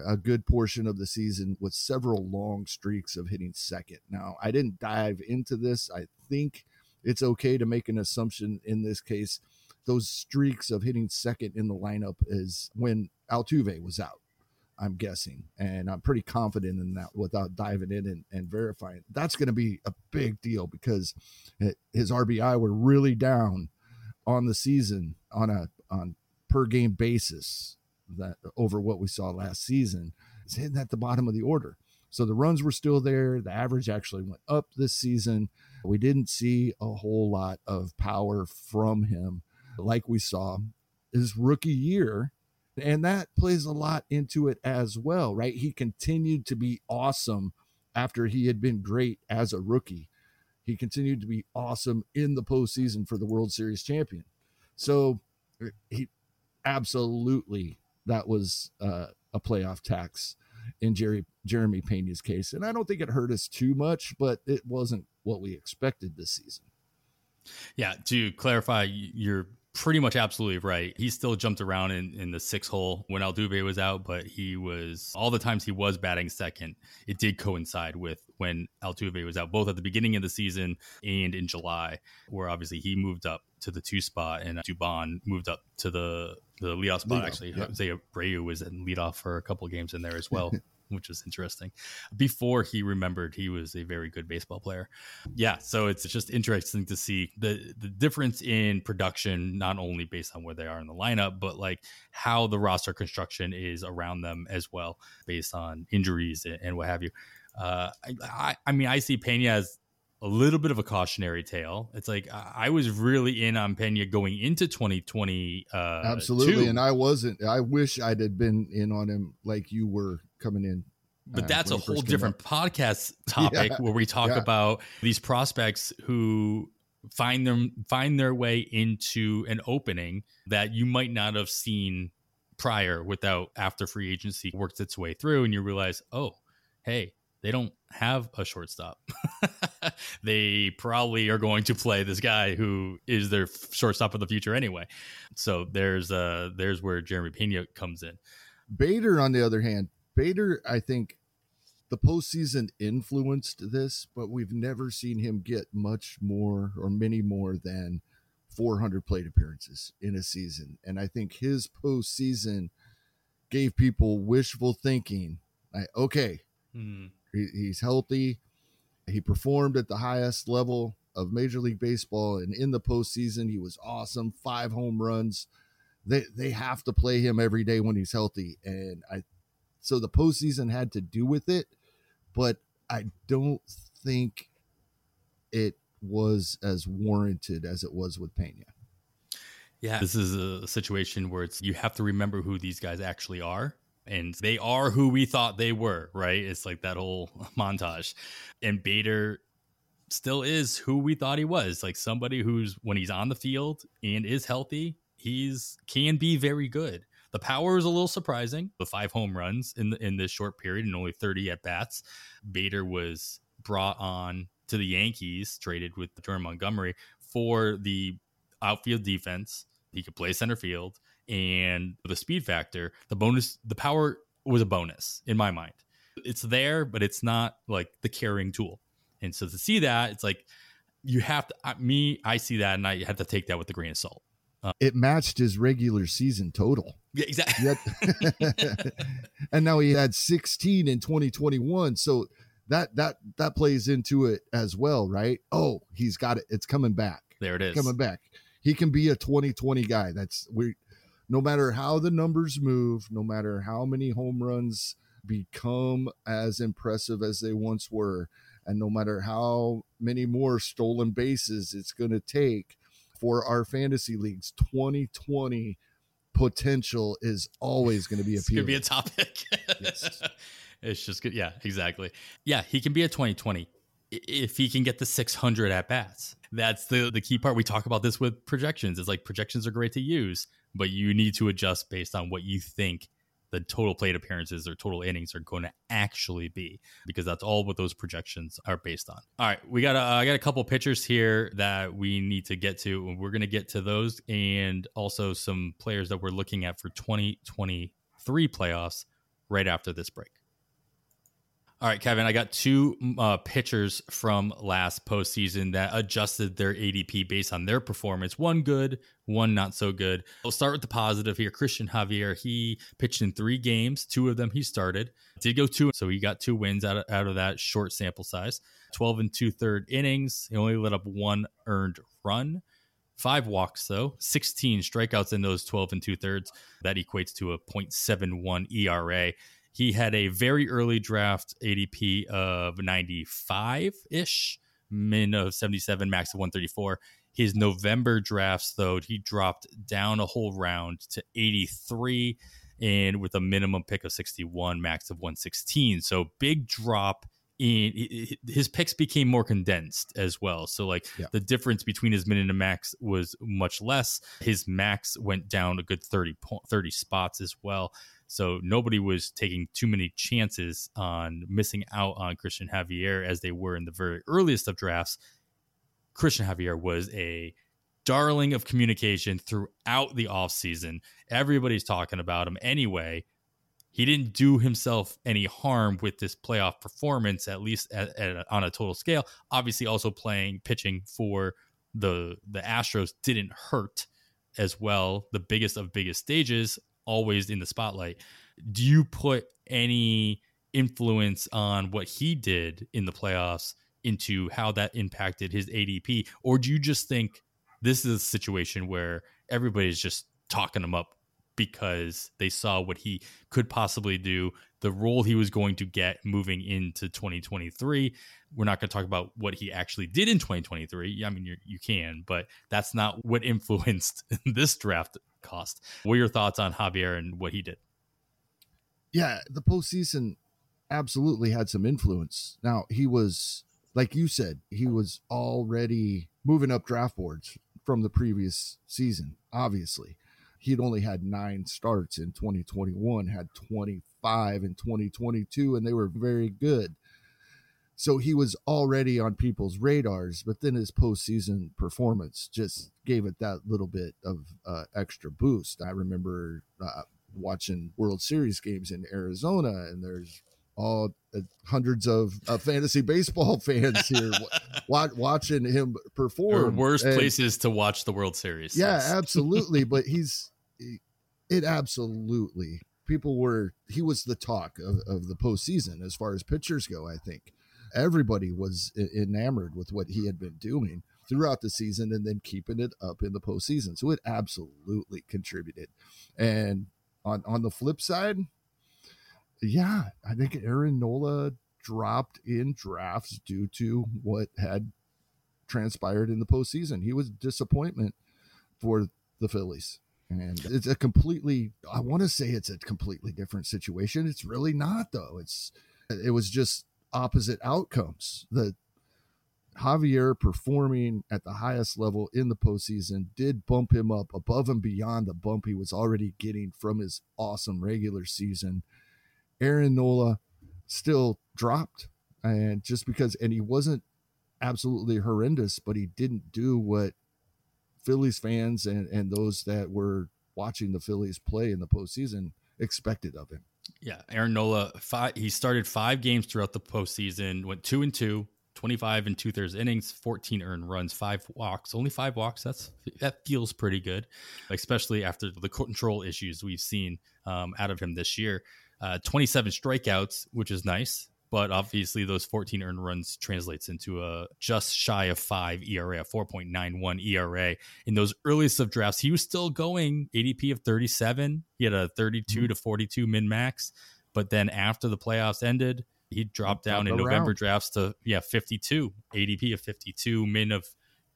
a good portion of the season with several long streaks of hitting second. Now, I didn't dive into this. I think it's okay to make an assumption in this case those streaks of hitting second in the lineup is when Altuve was out. I'm guessing, and I'm pretty confident in that without diving in and, and verifying. That's going to be a big deal because his RBI were really down on the season on a on per game basis that over what we saw last season. It's hitting at the bottom of the order. So the runs were still there. The average actually went up this season. We didn't see a whole lot of power from him like we saw his rookie year. And that plays a lot into it as well, right? He continued to be awesome after he had been great as a rookie. He continued to be awesome in the postseason for the World Series champion. So he absolutely that was uh, a playoff tax in Jerry Jeremy Pena's case, and I don't think it hurt us too much, but it wasn't what we expected this season. Yeah, to clarify, you're pretty much absolutely right. He still jumped around in, in the six hole when Altuve was out, but he was all the times he was batting second. It did coincide with when Altuve was out, both at the beginning of the season and in July, where obviously he moved up to the two spot and Dubon moved up to the the leadoff spot. actually, yeah. Jose Abreu was in leadoff for a couple games in there as well. which is interesting. Before he remembered he was a very good baseball player. Yeah, so it's just interesting to see the the difference in production, not only based on where they are in the lineup, but like how the roster construction is around them as well, based on injuries and, what have you. Uh, I, I, I mean, I see Pena as a little bit of a cautionary tale. It's like I was really in on Pena going into 2020. Uh, Absolutely, and I wasn't. I wish I'd have been in on him like you were coming in. But uh, that's a whole different up. podcast topic yeah. where we talk yeah. about these prospects who find them find their way into an opening that you might not have seen prior without after free agency worked its way through and you realize, "Oh, hey, they don't have a shortstop. they probably are going to play this guy who is their shortstop of the future anyway. So there's uh there's where Jeremy Pena comes in. Bader, on the other hand, Bader, I think the postseason influenced this, but we've never seen him get much more or many more than 400 plate appearances in a season. And I think his postseason gave people wishful thinking. Like, okay, mm he, he's healthy. He performed at the highest level of Major League Baseball, and in the postseason, he was awesome. Five home runs. They they have to play him every day when he's healthy, and I. So the postseason had to do with it, but I don't think it was as warranted as it was with Pena. Yeah, this is a situation where it's you have to remember who these guys actually are and they are who we thought they were, right? It's like that whole montage. And Bader still is who we thought he was, like somebody who's when he's on the field and is healthy, he's can be very good. The power is a little surprising. The five home runs in the, in this short period and only 30 at bats. Bader was brought on to the Yankees, traded with Jordan Montgomery for the outfield defense. He could play center field and the speed factor, the bonus, the power was a bonus in my mind. It's there, but it's not like the carrying tool. And so to see that, it's like you have to. Me, I see that, and I have to take that with a grain of salt. Uh, it matched his regular season total. Yeah, exactly. and now he had 16 in 2021. So that that that plays into it as well, right? Oh, he's got it. It's coming back. There it is. Coming back. He can be a 2020 guy. That's we no matter how the numbers move, no matter how many home runs become as impressive as they once were. And no matter how many more stolen bases it's going to take for our fantasy leagues, 2020 potential is always going to be It's going to be a topic. Yes. it's just good. Yeah, exactly. Yeah, he can be a 2020 if he can get the 600 at bats. That's the the key part. We talk about this with projections. It's like projections are great to use, but you need to adjust based on what you think the total plate appearances or total innings are going to actually be because that's all what those projections are based on. All right, we got a, I got a couple pitchers here that we need to get to and we're going to get to those and also some players that we're looking at for 2023 playoffs right after this break. All right, Kevin, I got two uh, pitchers from last postseason that adjusted their ADP based on their performance. One good, one not so good. We'll start with the positive here. Cristian Javier, he pitched in three games. Two of them he started. Did go two, so he got two wins out of, out of that short sample size. 12 and two third innings. He only let up one earned run. Five walks, though, 16 strikeouts in those 12 and two thirds. That equates to a 0.71 ERA. He had a very early draft ADP of 95 ish, min of 77, max of 134. His November drafts, though, he dropped down a whole round to 83 and with a minimum pick of 61, max of 116. So big drop in his picks became more condensed as well. So like Yeah. the difference between his min and max was much less. His max went down a good 30 30 spots as well. So nobody was taking too many chances on missing out on Cristian Javier as they were in the very earliest of drafts. Cristian Javier was a darling of communication throughout the offseason. Everybody's talking about him anyway. He didn't do himself any harm with this playoff performance, at least at, at, on a total scale. Obviously, also playing pitching for the the Astros didn't hurt as well. The biggest of biggest stages, always in the spotlight. Do you put any influence on what he did in the playoffs into how that impacted his ADP, or do you just think this is a situation where everybody's just talking him up because they saw what he could possibly do, the role he was going to get moving into 2023. We're not going to talk about what he actually did in 2023. I mean, you you can, but that's not what influenced this draft cost. What are your thoughts on Javier and what he did? yeah, the postseason absolutely had some influence. Now he was, like you said, he was already moving up draft boards from the previous season. Obviously, he'd only had nine starts in 2021, had 25 in 2022, and they were very good. So he was already on people's radars, but then his postseason performance just gave it that little bit of uh, extra boost. I remember uh, watching World Series games in Arizona, and there's all uh, hundreds of uh, fantasy baseball fans here wa- watching him Or perform. worst And- places to watch the World Series. yeah, absolutely. But he's it absolutely people were he was the talk of, of the postseason as far as pitchers go. I think everybody was enamored with what he had been doing throughout the season and then keeping it up in the postseason. So it absolutely contributed. And on on the flip side, yeah, I think Aaron Nola dropped in drafts due to what had transpired in the postseason. He was disappointment for the Phillies. And it's a completely I want to say it's a completely different situation. It's really not though. It's it was just opposite outcomes. The Javier performing at the highest level in the postseason did bump him up above and beyond the bump he was already getting from his awesome regular season. Aaron Nola still dropped, and just because, and he wasn't absolutely horrendous, but he didn't do what Phillies fans and, and those that were watching the Phillies play in the postseason expected of him. Yeah, Aaron Nola. Five, he started five games throughout the postseason. Went two and two, 25 and two thirds innings, 14 earned runs, five walks. Only five walks. That's that feels pretty good, especially after the control issues we've seen um, out of him this year. Uh, 27 strikeouts, which is nice, but obviously those 14 earned runs translates into a just shy of five ERA, a 4.91 ERA. In those earliest of drafts, he was still going ADP of 37. He had a 32 to 42 min max. But then after the playoffs ended, he dropped down in November drafts to yeah 52 ADP of 52, min of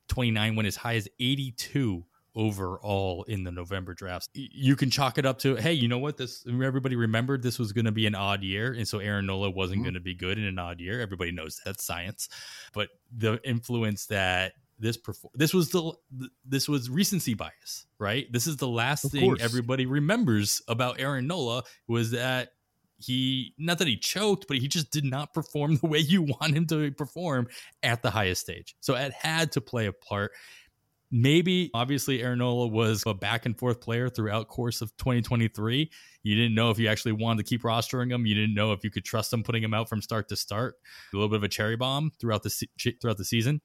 29, went as high as 82 overall in the November drafts. You can chalk it up to, hey, you know what? This everybody remembered this was going to be an odd year, and so Aaron Nola wasn't mm-hmm. going to be good in an odd year. Everybody knows that's science, but the influence that this perform this was the this was recency bias, right? This is the last of thing course. everybody remembers about Aaron Nola was that he not that he choked, but he just did not perform the way you want him to perform at the highest stage. So it had to play a part. Maybe obviously Aaron was a back and forth player throughout course of 2023. You didn't know if you actually wanted to keep rostering him. You didn't know if you could trust him putting him out from start to start. A little bit of a cherry bomb throughout the throughout the season.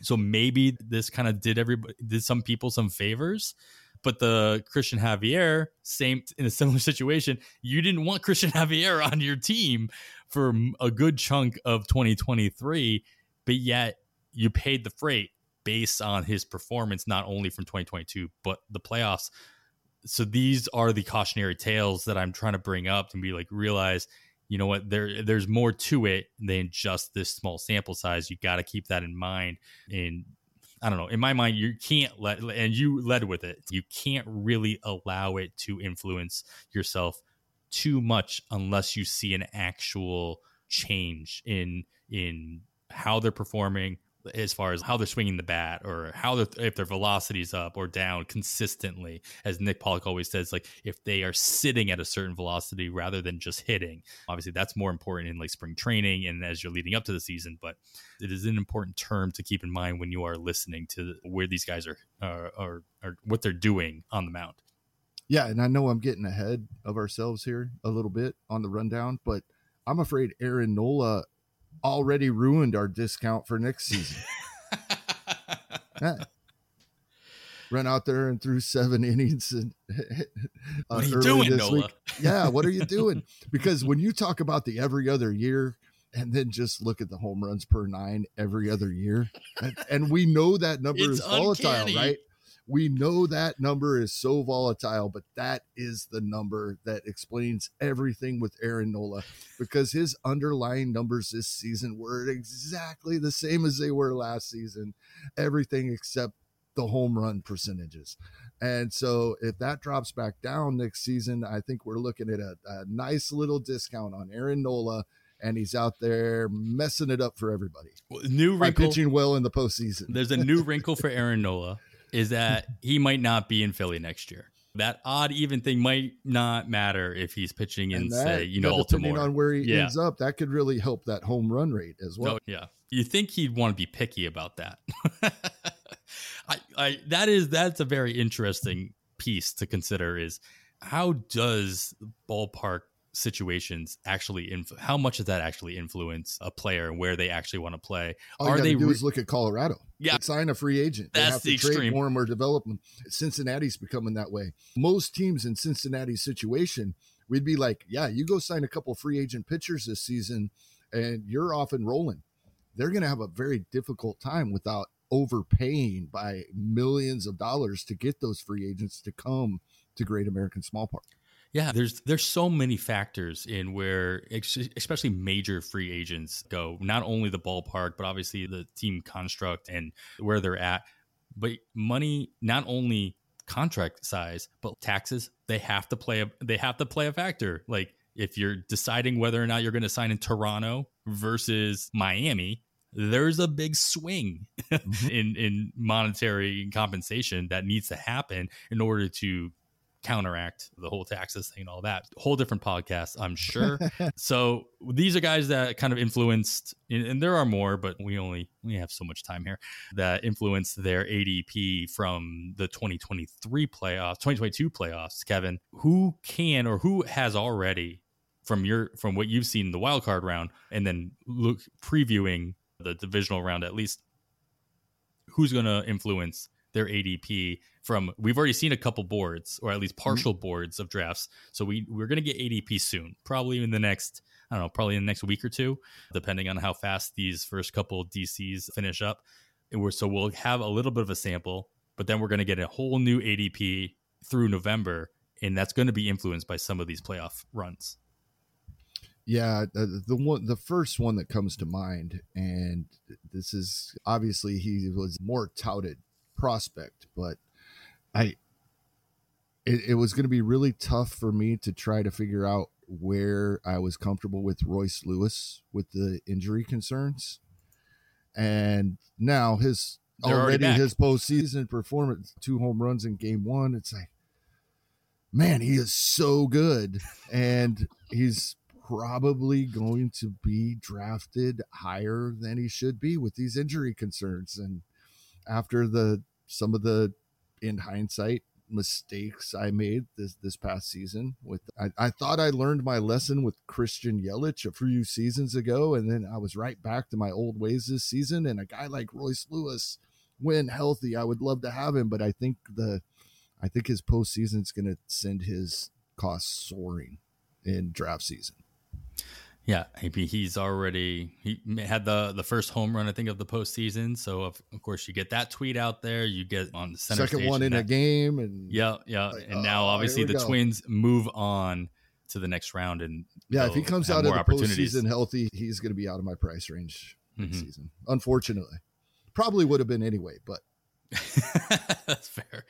So maybe this kind of did everybody did some people some favors. But the Cristian Javier, same in a similar situation, you didn't want Cristian Javier on your team for a good chunk of 2023, but yet you paid the freight based on his performance, not only from 2022, but the playoffs. So these are the cautionary tales that I'm trying to bring up and be like, realize you know what there there's more to it than just this small sample size. You got to keep that in mind. And i don't know in my mind you can't let and you led with it. You can't really allow it to influence yourself too much unless you see an actual change in in how they're performing as far as how they're swinging the bat or how if their velocity's up or down consistently as nick pollack always says like if they are sitting at a certain velocity rather than just hitting. Obviously that's more important in like spring training and as you're leading up to the season but it is an important term to keep in mind when you are listening to where these guys are or, or what they're doing on the mound. Yeah and i know i'm getting ahead of ourselves here a little bit on the rundown but i'm afraid aaron nola already ruined our discount for next season. yeah. Run out there and threw seven innings and uh, what are you doing, Nola? Week. Yeah, what are you doing? Because when you talk about the every other year and then just look at the home runs per nine every other year, and, and we know that number it's is volatile, uncanny. right? We know that number is so volatile, but that is the number that explains everything with Aaron Nola because his underlying numbers this season were exactly the same as they were last season, everything except the home run percentages. And so if that drops back down next season, I think we're looking at a, a nice little discount on Aaron Nola and he's out there messing it up for everybody. New wrinkle, pitching well in the postseason. There's a new wrinkle for Aaron Nola is that he might not be in Philly next year. That odd even thing might not matter if he's pitching in, that, say, you know, depending Baltimore. on where he yeah. ends up, that could really help that home run rate as well. Oh, yeah, you think he'd want to be picky about that? I, I, that is that's a very interesting piece to consider. Is how does ballpark situations actually inf- how much does that actually influence a player and where they actually want to play? All are they do re- is look at colorado. Yeah. They sign a free agent. That's they have the to extreme. trade him or develop them cincinnati's becoming that way. Most teams in cincinnati's situation we'd be like yeah you go sign a couple free agent pitchers this season and you're off and rolling. They're going to have a very difficult time without overpaying by millions of dollars to get those free agents to come to great american small park yeah, there's there's so many factors in where especially major free agents go. Not only the ballpark, but obviously the team construct and where they're at. But money not only contract size, but taxes, they have to play a they have to play a factor. Like if you're deciding whether or not you're going to sign in Toronto versus Miami, there's a big swing mm-hmm. in in monetary compensation that needs to happen in order to counteract the whole taxes thing and all that. Whole different podcast, I'm sure. so these are guys that kind of influenced, and there are more, but we only we have so much time here that influenced their ADP from the 2023 playoffs, 2022 playoffs. Kevin, who can or who has already from your from what you've seen in the wild card round, and then look previewing the divisional round at least, who's going to influence their ADP from we've already seen a couple boards or at least mm-hmm. partial mm-hmm. boards of drafts. So we we're going to get ADP soon, probably in the next I don't know, probably in the next week or two, depending on how fast these first couple DCs finish up. And we're so we'll have a little bit of a sample, but then we're going to get a whole new ADP through November, and that's going to be influenced by some of these playoff runs. Yeah, the, the one, the first one that comes to mind, and this is obviously he was more touted prospect, but I, it, it was going to be really tough for me to try to figure out where I was comfortable with Royce Lewis with the injury concerns, and now his They're already already his postseason performance, two home runs in game one. It's like, man, he is so good, and he's probably going to be drafted higher than he should be with these injury concerns. And after the some of the, in hindsight, mistakes I made this this past season with I, I thought I learned my lesson with Christian Yelich a few seasons ago, and then I was right back to my old ways this season. And a guy like Royce Lewis, when healthy, I would love to have him, but I think the I think his postseason is going to send his costs soaring in draft season. Yeah, he's already he had the the first home run I think of the postseason. So of, of course you get that tweet out there. You get on the center Second one in a that- game, and Yeah, yeah, Like, and now oh, obviously the go. Twins move on to the next round, and yeah, if he comes out of the postseason healthy, he's going to be out of my price range next Mhm. season. Unfortunately, probably would have been anyway, but That's fair.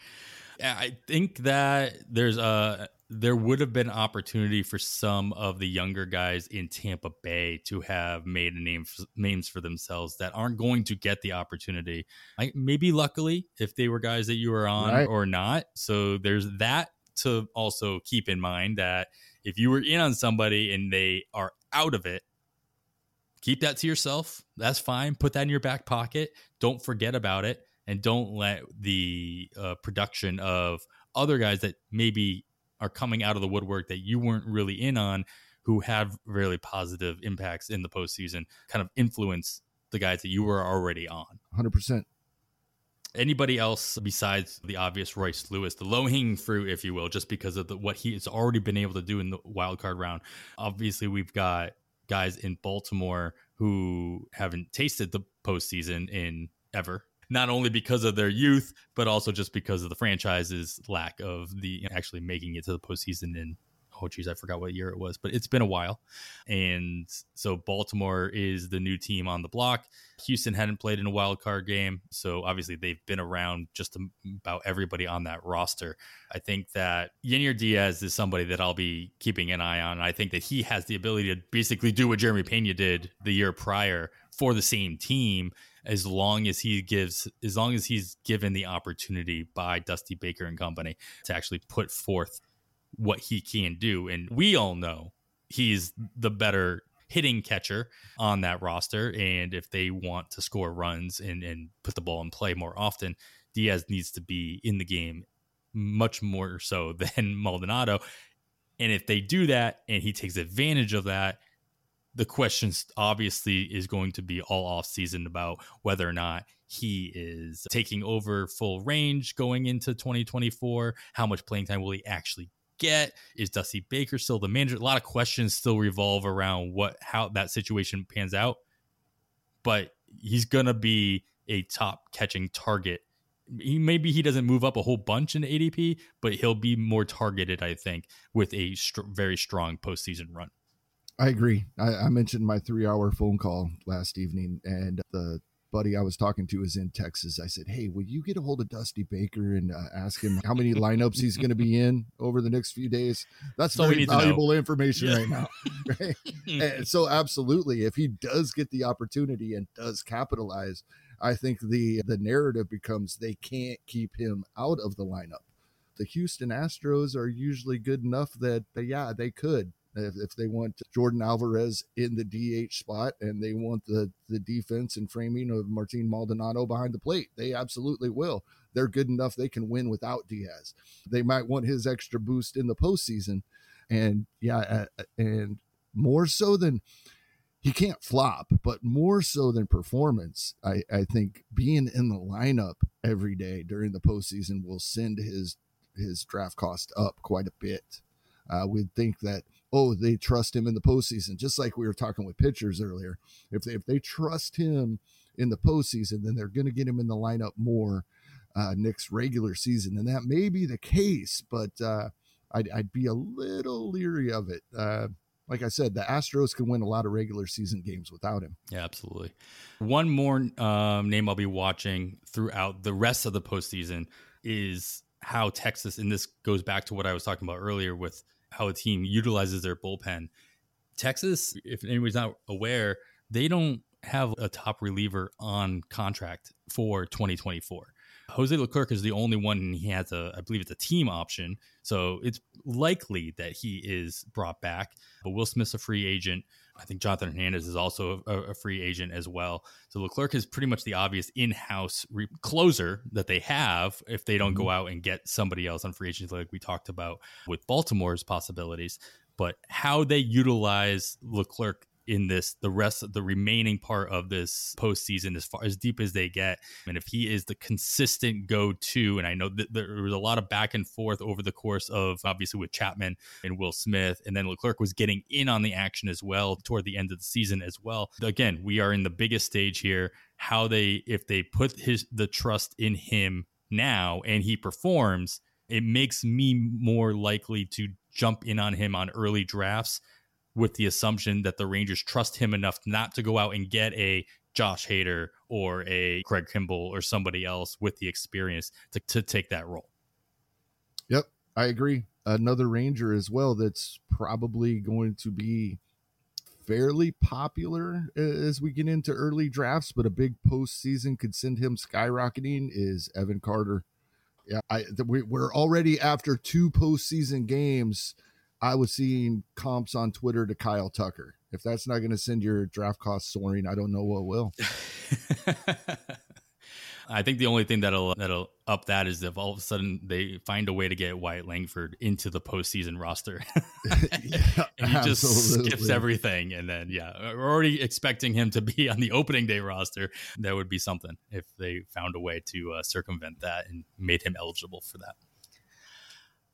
Yeah, I think that there's a there would have been opportunity for some of the younger guys in Tampa Bay to have made a name names for themselves that aren't going to get the opportunity. I, maybe luckily if they were guys that you were on Right. or not. So there's that to also keep in mind that if you were in on somebody and they are out of it, keep that to yourself. That's fine. Put that in your back pocket. Don't forget about it and don't let the uh, production of other guys that maybe are coming out of the woodwork that you weren't really in on who have really positive impacts in the postseason kind of influence the guys that you were already on. 100%. Anybody else besides the obvious Royce Lewis, the low hanging fruit, if you will, just because of the, what has already been able to do in the wild card round. Obviously, we've got guys in Baltimore who haven't tasted the postseason in ever. Not only because of their youth, but also just because of the franchise's lack of the actually making it to the postseason in oh geez, I forgot what year it was, but it's been a while. And so Baltimore is the new team on the block. Houston hadn't played in a wild card game, so obviously they've been around just about everybody on that roster. I think that Yainer Diaz is somebody that I'll be keeping an eye on. I think that he has the ability to basically do what Jeremy Pena did the year prior for the same team as long as he gives as long as he's given the opportunity by Dusty Baker and company to actually put forth what he can do. And we all know he's the better hitting catcher on that roster. And if they want to score runs and and put the ball in play more often Diaz needs to be in the game much more so than Maldonado. And if they do that and he takes advantage of that the question obviously is going to be all off season about whether or not he is taking over full range going into 2024. How much playing time will he actually get? Is Dusty Baker still the manager? A lot of questions still revolve around what how that situation pans out. But he's gonna be a top catching target. He maybe he doesn't move up a whole bunch in ADP, but he'll be more targeted, I think, with a str- very strong postseason run. I agree. I, I mentioned my three hour phone call last evening, and the buddy I was talking to is in Texas. I said, Hey, will you get a hold of Dusty Baker and uh, ask him how many lineups he's going to be in over the next few days? That's all very need to know. valuable information Yeah. right now. Right? and so, absolutely, if he does get the opportunity and does capitalize, I think the the narrative becomes they can't keep him out of the lineup. The Houston Astros are usually good enough that, yeah, they could if, if they want Yordan Alvarez in the DH spot and they want the the defense and framing of Martin Maldonado behind the plate, they absolutely will. They're good enough they can win without Diaz. They might want his extra boost in the postseason, and yeah, and more so than he can't flop, but more so than performance, I, I think being in the lineup every day during the postseason will send his his draft cost up quite a bit. We'd think that oh they trust him in the postseason, just like we were talking with pitchers earlier. If they, if they trust him in the postseason, then they're going to get him in the lineup more uh, next regular season, and that may be the case, but uh, I'd, I'd be a little leery of it. Uh, like I said, the Astros can win a lot of regular season games without him. Yeah, absolutely. One more um, name I'll be watching throughout the rest of the postseason is how Texas, and this goes back to what I was talking about earlier with how a team utilizes their bullpen. Texas, if anybody's not aware, they don't have a top reliever on contract for 2024. Jose Leclerc is the only one, and he has a, I believe it's a team option. So it's likely that he is brought back. But Will Smith's a free agent. I think Jonathan Hernandez is also a, a free agent as well. So Leclerc is pretty much the obvious in-house re- closer that they have if they don't mm-hmm. go out and get somebody else on free agency, like we talked about with Baltimore's possibilities. But how they utilize Leclerc in this the rest of the remaining part of this postseason as far as deep as they get. And if he is the consistent go-to, and I know that there was a lot of back and forth over the course of obviously with Chapman and Will Smith, and then Leclerc was getting in on the action as well toward the end of the season as well. Again, we are in the biggest stage here. How they if they put his the trust in him now and he performs, it makes me more likely to jump in on him on early drafts with the assumption that the Rangers trust him enough not to go out and get a Josh Hader or a Craig Kimbrel or somebody else with the experience to, to take that role. Yep, I agree. Another Ranger as well that's probably going to be fairly popular as we get into early drafts, but a big postseason could send him skyrocketing is Evan Carter. Yeah, I we're already after two postseason games I was seeing comps on Twitter to Kyle Tucker. If that's not going to send your draft costs soaring, I don't know what will. I think the only thing that'll that'll up that is if all of a sudden they find a way to get Wyatt Langford into the postseason roster, yeah, and he just skips everything, and then yeah, we're already expecting him to be on the opening day roster. That would be something if they found a way to uh, circumvent that and made him eligible for that.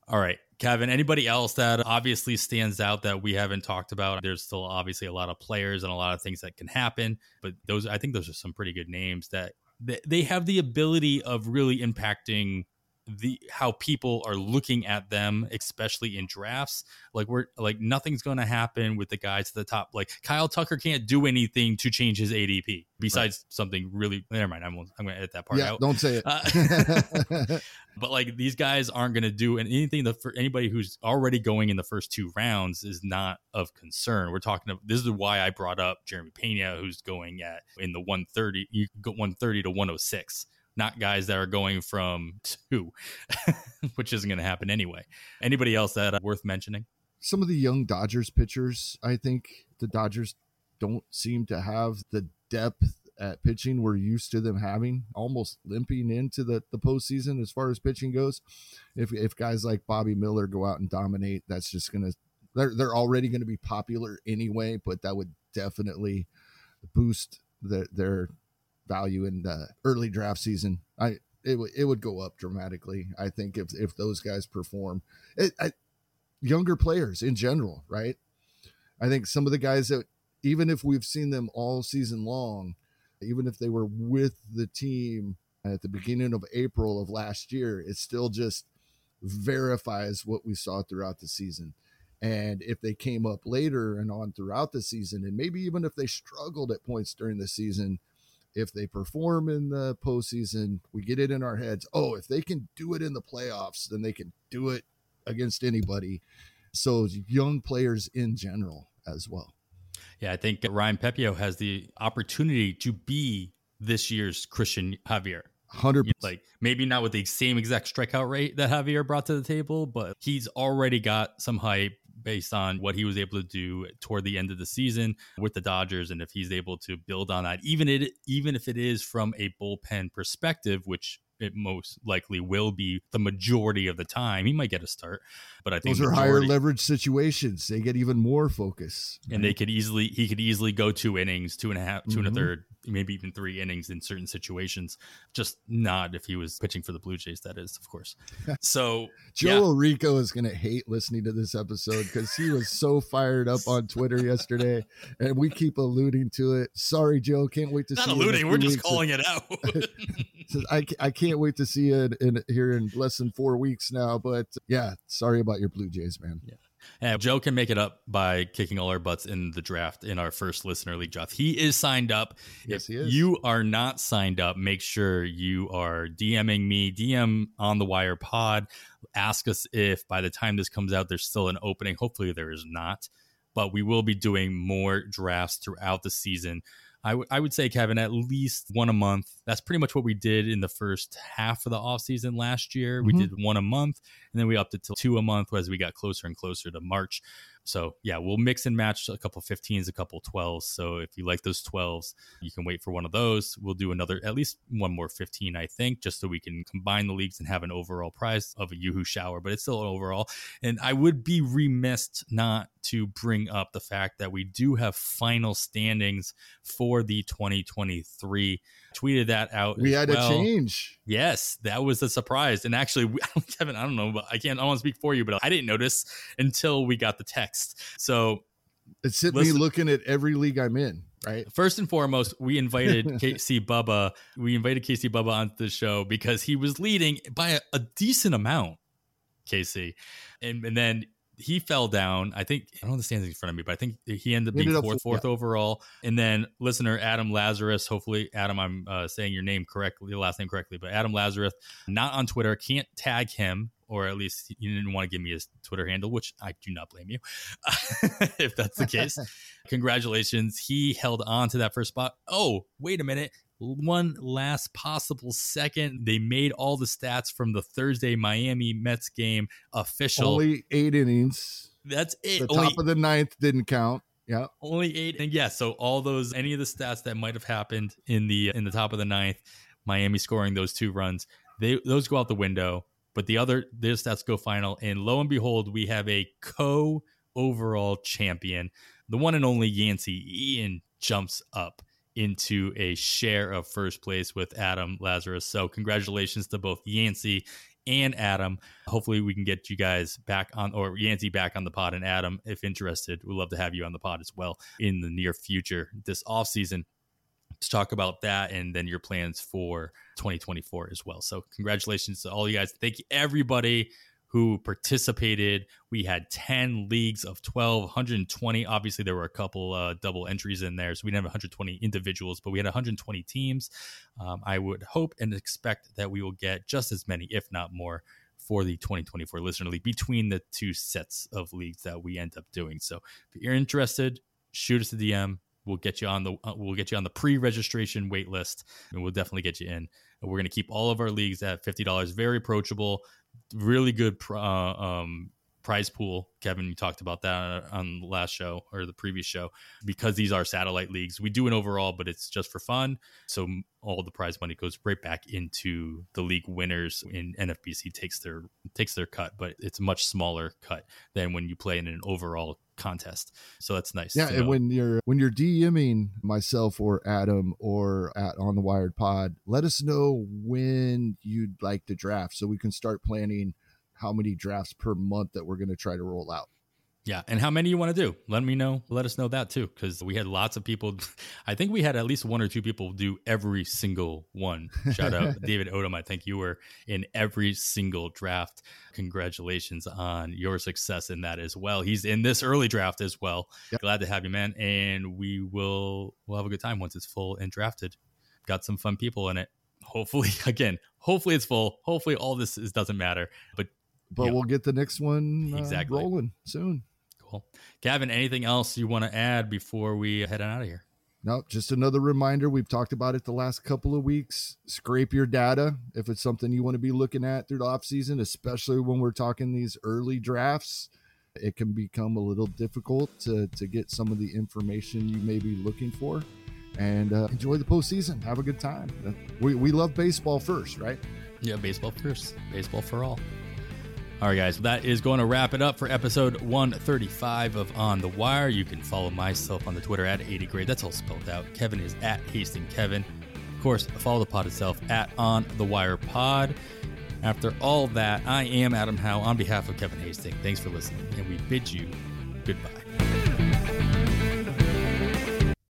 All right, Kevin, anybody else that obviously stands out that we haven't talked about? There's still obviously a lot of players and a lot of things that can happen, but those I think those are some pretty good names that they have the ability of really impacting the how people are looking at them, especially in drafts. Like we're like nothing's going to happen with the guys at the top. Like Kyle Tucker can't do anything to change his ADP besides right. something really. Never mind. I'm, I'm going to edit that part yeah, out. Don't say it. Uh, but like these guys aren't going to do anything that for anybody who's already going in the first two rounds is not of concern. We're talking. About, this is why I brought up Jeremy Pena, who's going at in the 130. You go 130 to 106 not guys that are going from two, which isn't going to happen anyway. Anybody else that uh, worth mentioning? Some of the young Dodgers pitchers, I think the Dodgers don't seem to have the depth at pitching we're used to them having, almost limping into the, the postseason as far as pitching goes. If, if guys like Bobby Miller go out and dominate, that's just going to, they're, they're already going to be popular anyway, but that would definitely boost the, their value in the early draft season. I it it would go up dramatically. I think if if those guys perform, it, I, younger players in general, right? I think some of the guys that even if we've seen them all season long, even if they were with the team at the beginning of April of last year, it still just verifies what we saw throughout the season. And if they came up later and on throughout the season, and maybe even if they struggled at points during the season, if they perform in the postseason, we get it in our heads. Oh, if they can do it in the playoffs, then they can do it against anybody. So young players in general as well. Yeah, I think Ryan Pepiot has the opportunity to be this year's Cristian Javier. Hundred like maybe not with the same exact strikeout rate that Javier brought to the table, but he's already got some hype based on what he was able to do toward the end of the season with the Dodgers, and if he's able to build on that, even it even if it is from a bullpen perspective, which it most likely will be the majority of the time. He might get a start, but I think those are majority, higher leverage situations. They get even more focus, and they could easily he could easily go two innings, two and a half, two mm-hmm. and a mm-hmm. third, maybe even three innings in certain situations. Just not if he was pitching for the Blue Jays. That is, of course. So Joe yeah. Rico is going to hate listening to this episode because he was so fired up on Twitter yesterday, and we keep alluding to it. Sorry, Joe. Can't wait to not see. Not alluding. We're just calling it out. I, I can't wait to see it in here in less than four weeks now. But yeah, sorry about your Blue Jays, man. Yeah. And Joe can make it up by kicking all our butts in the draft in our first listener league draft. He is signed up. Yes, if he is. you are not signed up, make sure you are DMing me, DM on the wire pod. Ask us if by the time this comes out, there's still an opening. Hopefully, there is not, but we will be doing more drafts throughout the season. I, w- I would say, Kevin, at least one a month. That's pretty much what we did in the first half of the offseason last year. We Mhm. did one a month, and then we upped it to two a month as we got closer and closer to March. So, yeah, we'll mix and match a couple 15s, a couple 12s. So, if you like those 12s, you can wait for one of those. We'll do another, at least one more 15, I think, just so we can combine the leagues and have an overall prize of a Yoo-Hoo shower, but it's still an overall. And I would be remiss not to bring up the fact that we do have final standings for the 2023. Tweeted that out. We had well. a change. Yes, that was a surprise. And actually, Kevin, I don't know, but I can't, I want to speak for you, but I didn't notice until we got the text. So, It sent me looking at every league I'm in, right? First and foremost, we invited KC Bubba. We invited KC Bubba onto the show because he was leading by a, a decent amount, KC. And, and then he fell down. I think, I don't the standings in front of me, but I think he ended up He being ended up fourth, fourth, fourth overall. And then listener Adam Lazarus, hopefully, Adam, I'm uh, saying your name correctly, your last name correctly, but Adam Lazarus, not on Twitter, can't tag him. Or at least you didn't want to give me his Twitter handle, which I do not blame you if that's the case congratulations. He held on to that first spot. Oh, wait a minute. One last possible second. They made all the stats from the Thursday Miami Mets game official. Only eight innings. That's it. The Only, top of the ninth didn't count. Yeah. only eight. And yeah, so all those, any of the stats that might have happened in the in the top of the ninth, Miami scoring those two runs, they those go out the window. But the other, their stats go final, and lo and behold, we have a co overall champion, the one and only Yancey. Ian jumps up into a share of first place with Adam Lazarus. So congratulations to both Yancey and Adam. Hopefully we can get you guys back on or Yancey back on the pod and Adam, if interested, we'd love to have you on the pod as well in the near future this off season to talk about that and then your plans for 2024 as well. So congratulations to all you guys. Thank you everybody who participated. We had 10 leagues of 12, 120. Obviously, there were a couple uh, double entries in there. So we didn't have 120 individuals, but we had 120 teams. Um, I would hope and expect that we will get just as many, if not more, for the 2024 Listener League between the two sets of leagues that we end up doing. So if you're interested, shoot us a DM. We'll get you on the uh, we'll get you on the pre-registration wait list, and we'll definitely get you in. We're going to keep all of our leagues at fifty dollars, very approachable, really good uh, um, prize pool. Kevin, you talked about that on the last show or the previous show because these are satellite leagues. We do an overall, but it's just for fun. So all the prize money goes right back into the league winners. In NFBC takes their takes their cut, but it's a much smaller cut than when you play in an overall contest. So that's nice. Yeah, and know. when you're when you're DMing myself or Adam or at on the Wire Pod, let us know when you'd like to draft so we can start planning how many drafts per month that we're going to try to roll out. Yeah, and how many you want to do? Let me know. Let us know that too, because we had lots of people. I think we had at least one or two people do every single one. Shout out David Odom. I think you were in every single draft. Congratulations on your success in that as well. He's in this early draft as well. Yep. Glad to have you, man. And we will we'll have a good time once it's full and drafted. Got some fun people in it. Hopefully, again, hopefully it's full. Hopefully all this is, doesn't matter. But But Yeah. we'll get the next one uh, Exactly. rolling soon. Cool. Kevin, anything else you want to add before we head on out of here? No, just another reminder. We've talked about it the last couple of weeks. Scrape your data if it's something you want to be looking at through the off season, especially when we're talking these early drafts. It can become a little difficult to, to get some of the information you may be looking for. And uh, enjoy the postseason. Have a good time. We, we love baseball first, right? Yeah, baseball first. Baseball for all. All right, guys, that is going to wrap it up for episode 135 of On the Wire. You can follow myself on the Twitter at 80 grade. That's all spelled out. Kevin is at Hasting Kevin. Of course, follow the pod itself at On the Wire Pod. After all that, I am Adam Howe on behalf of Kevin Hastings. Thanks for listening, and we bid you goodbye.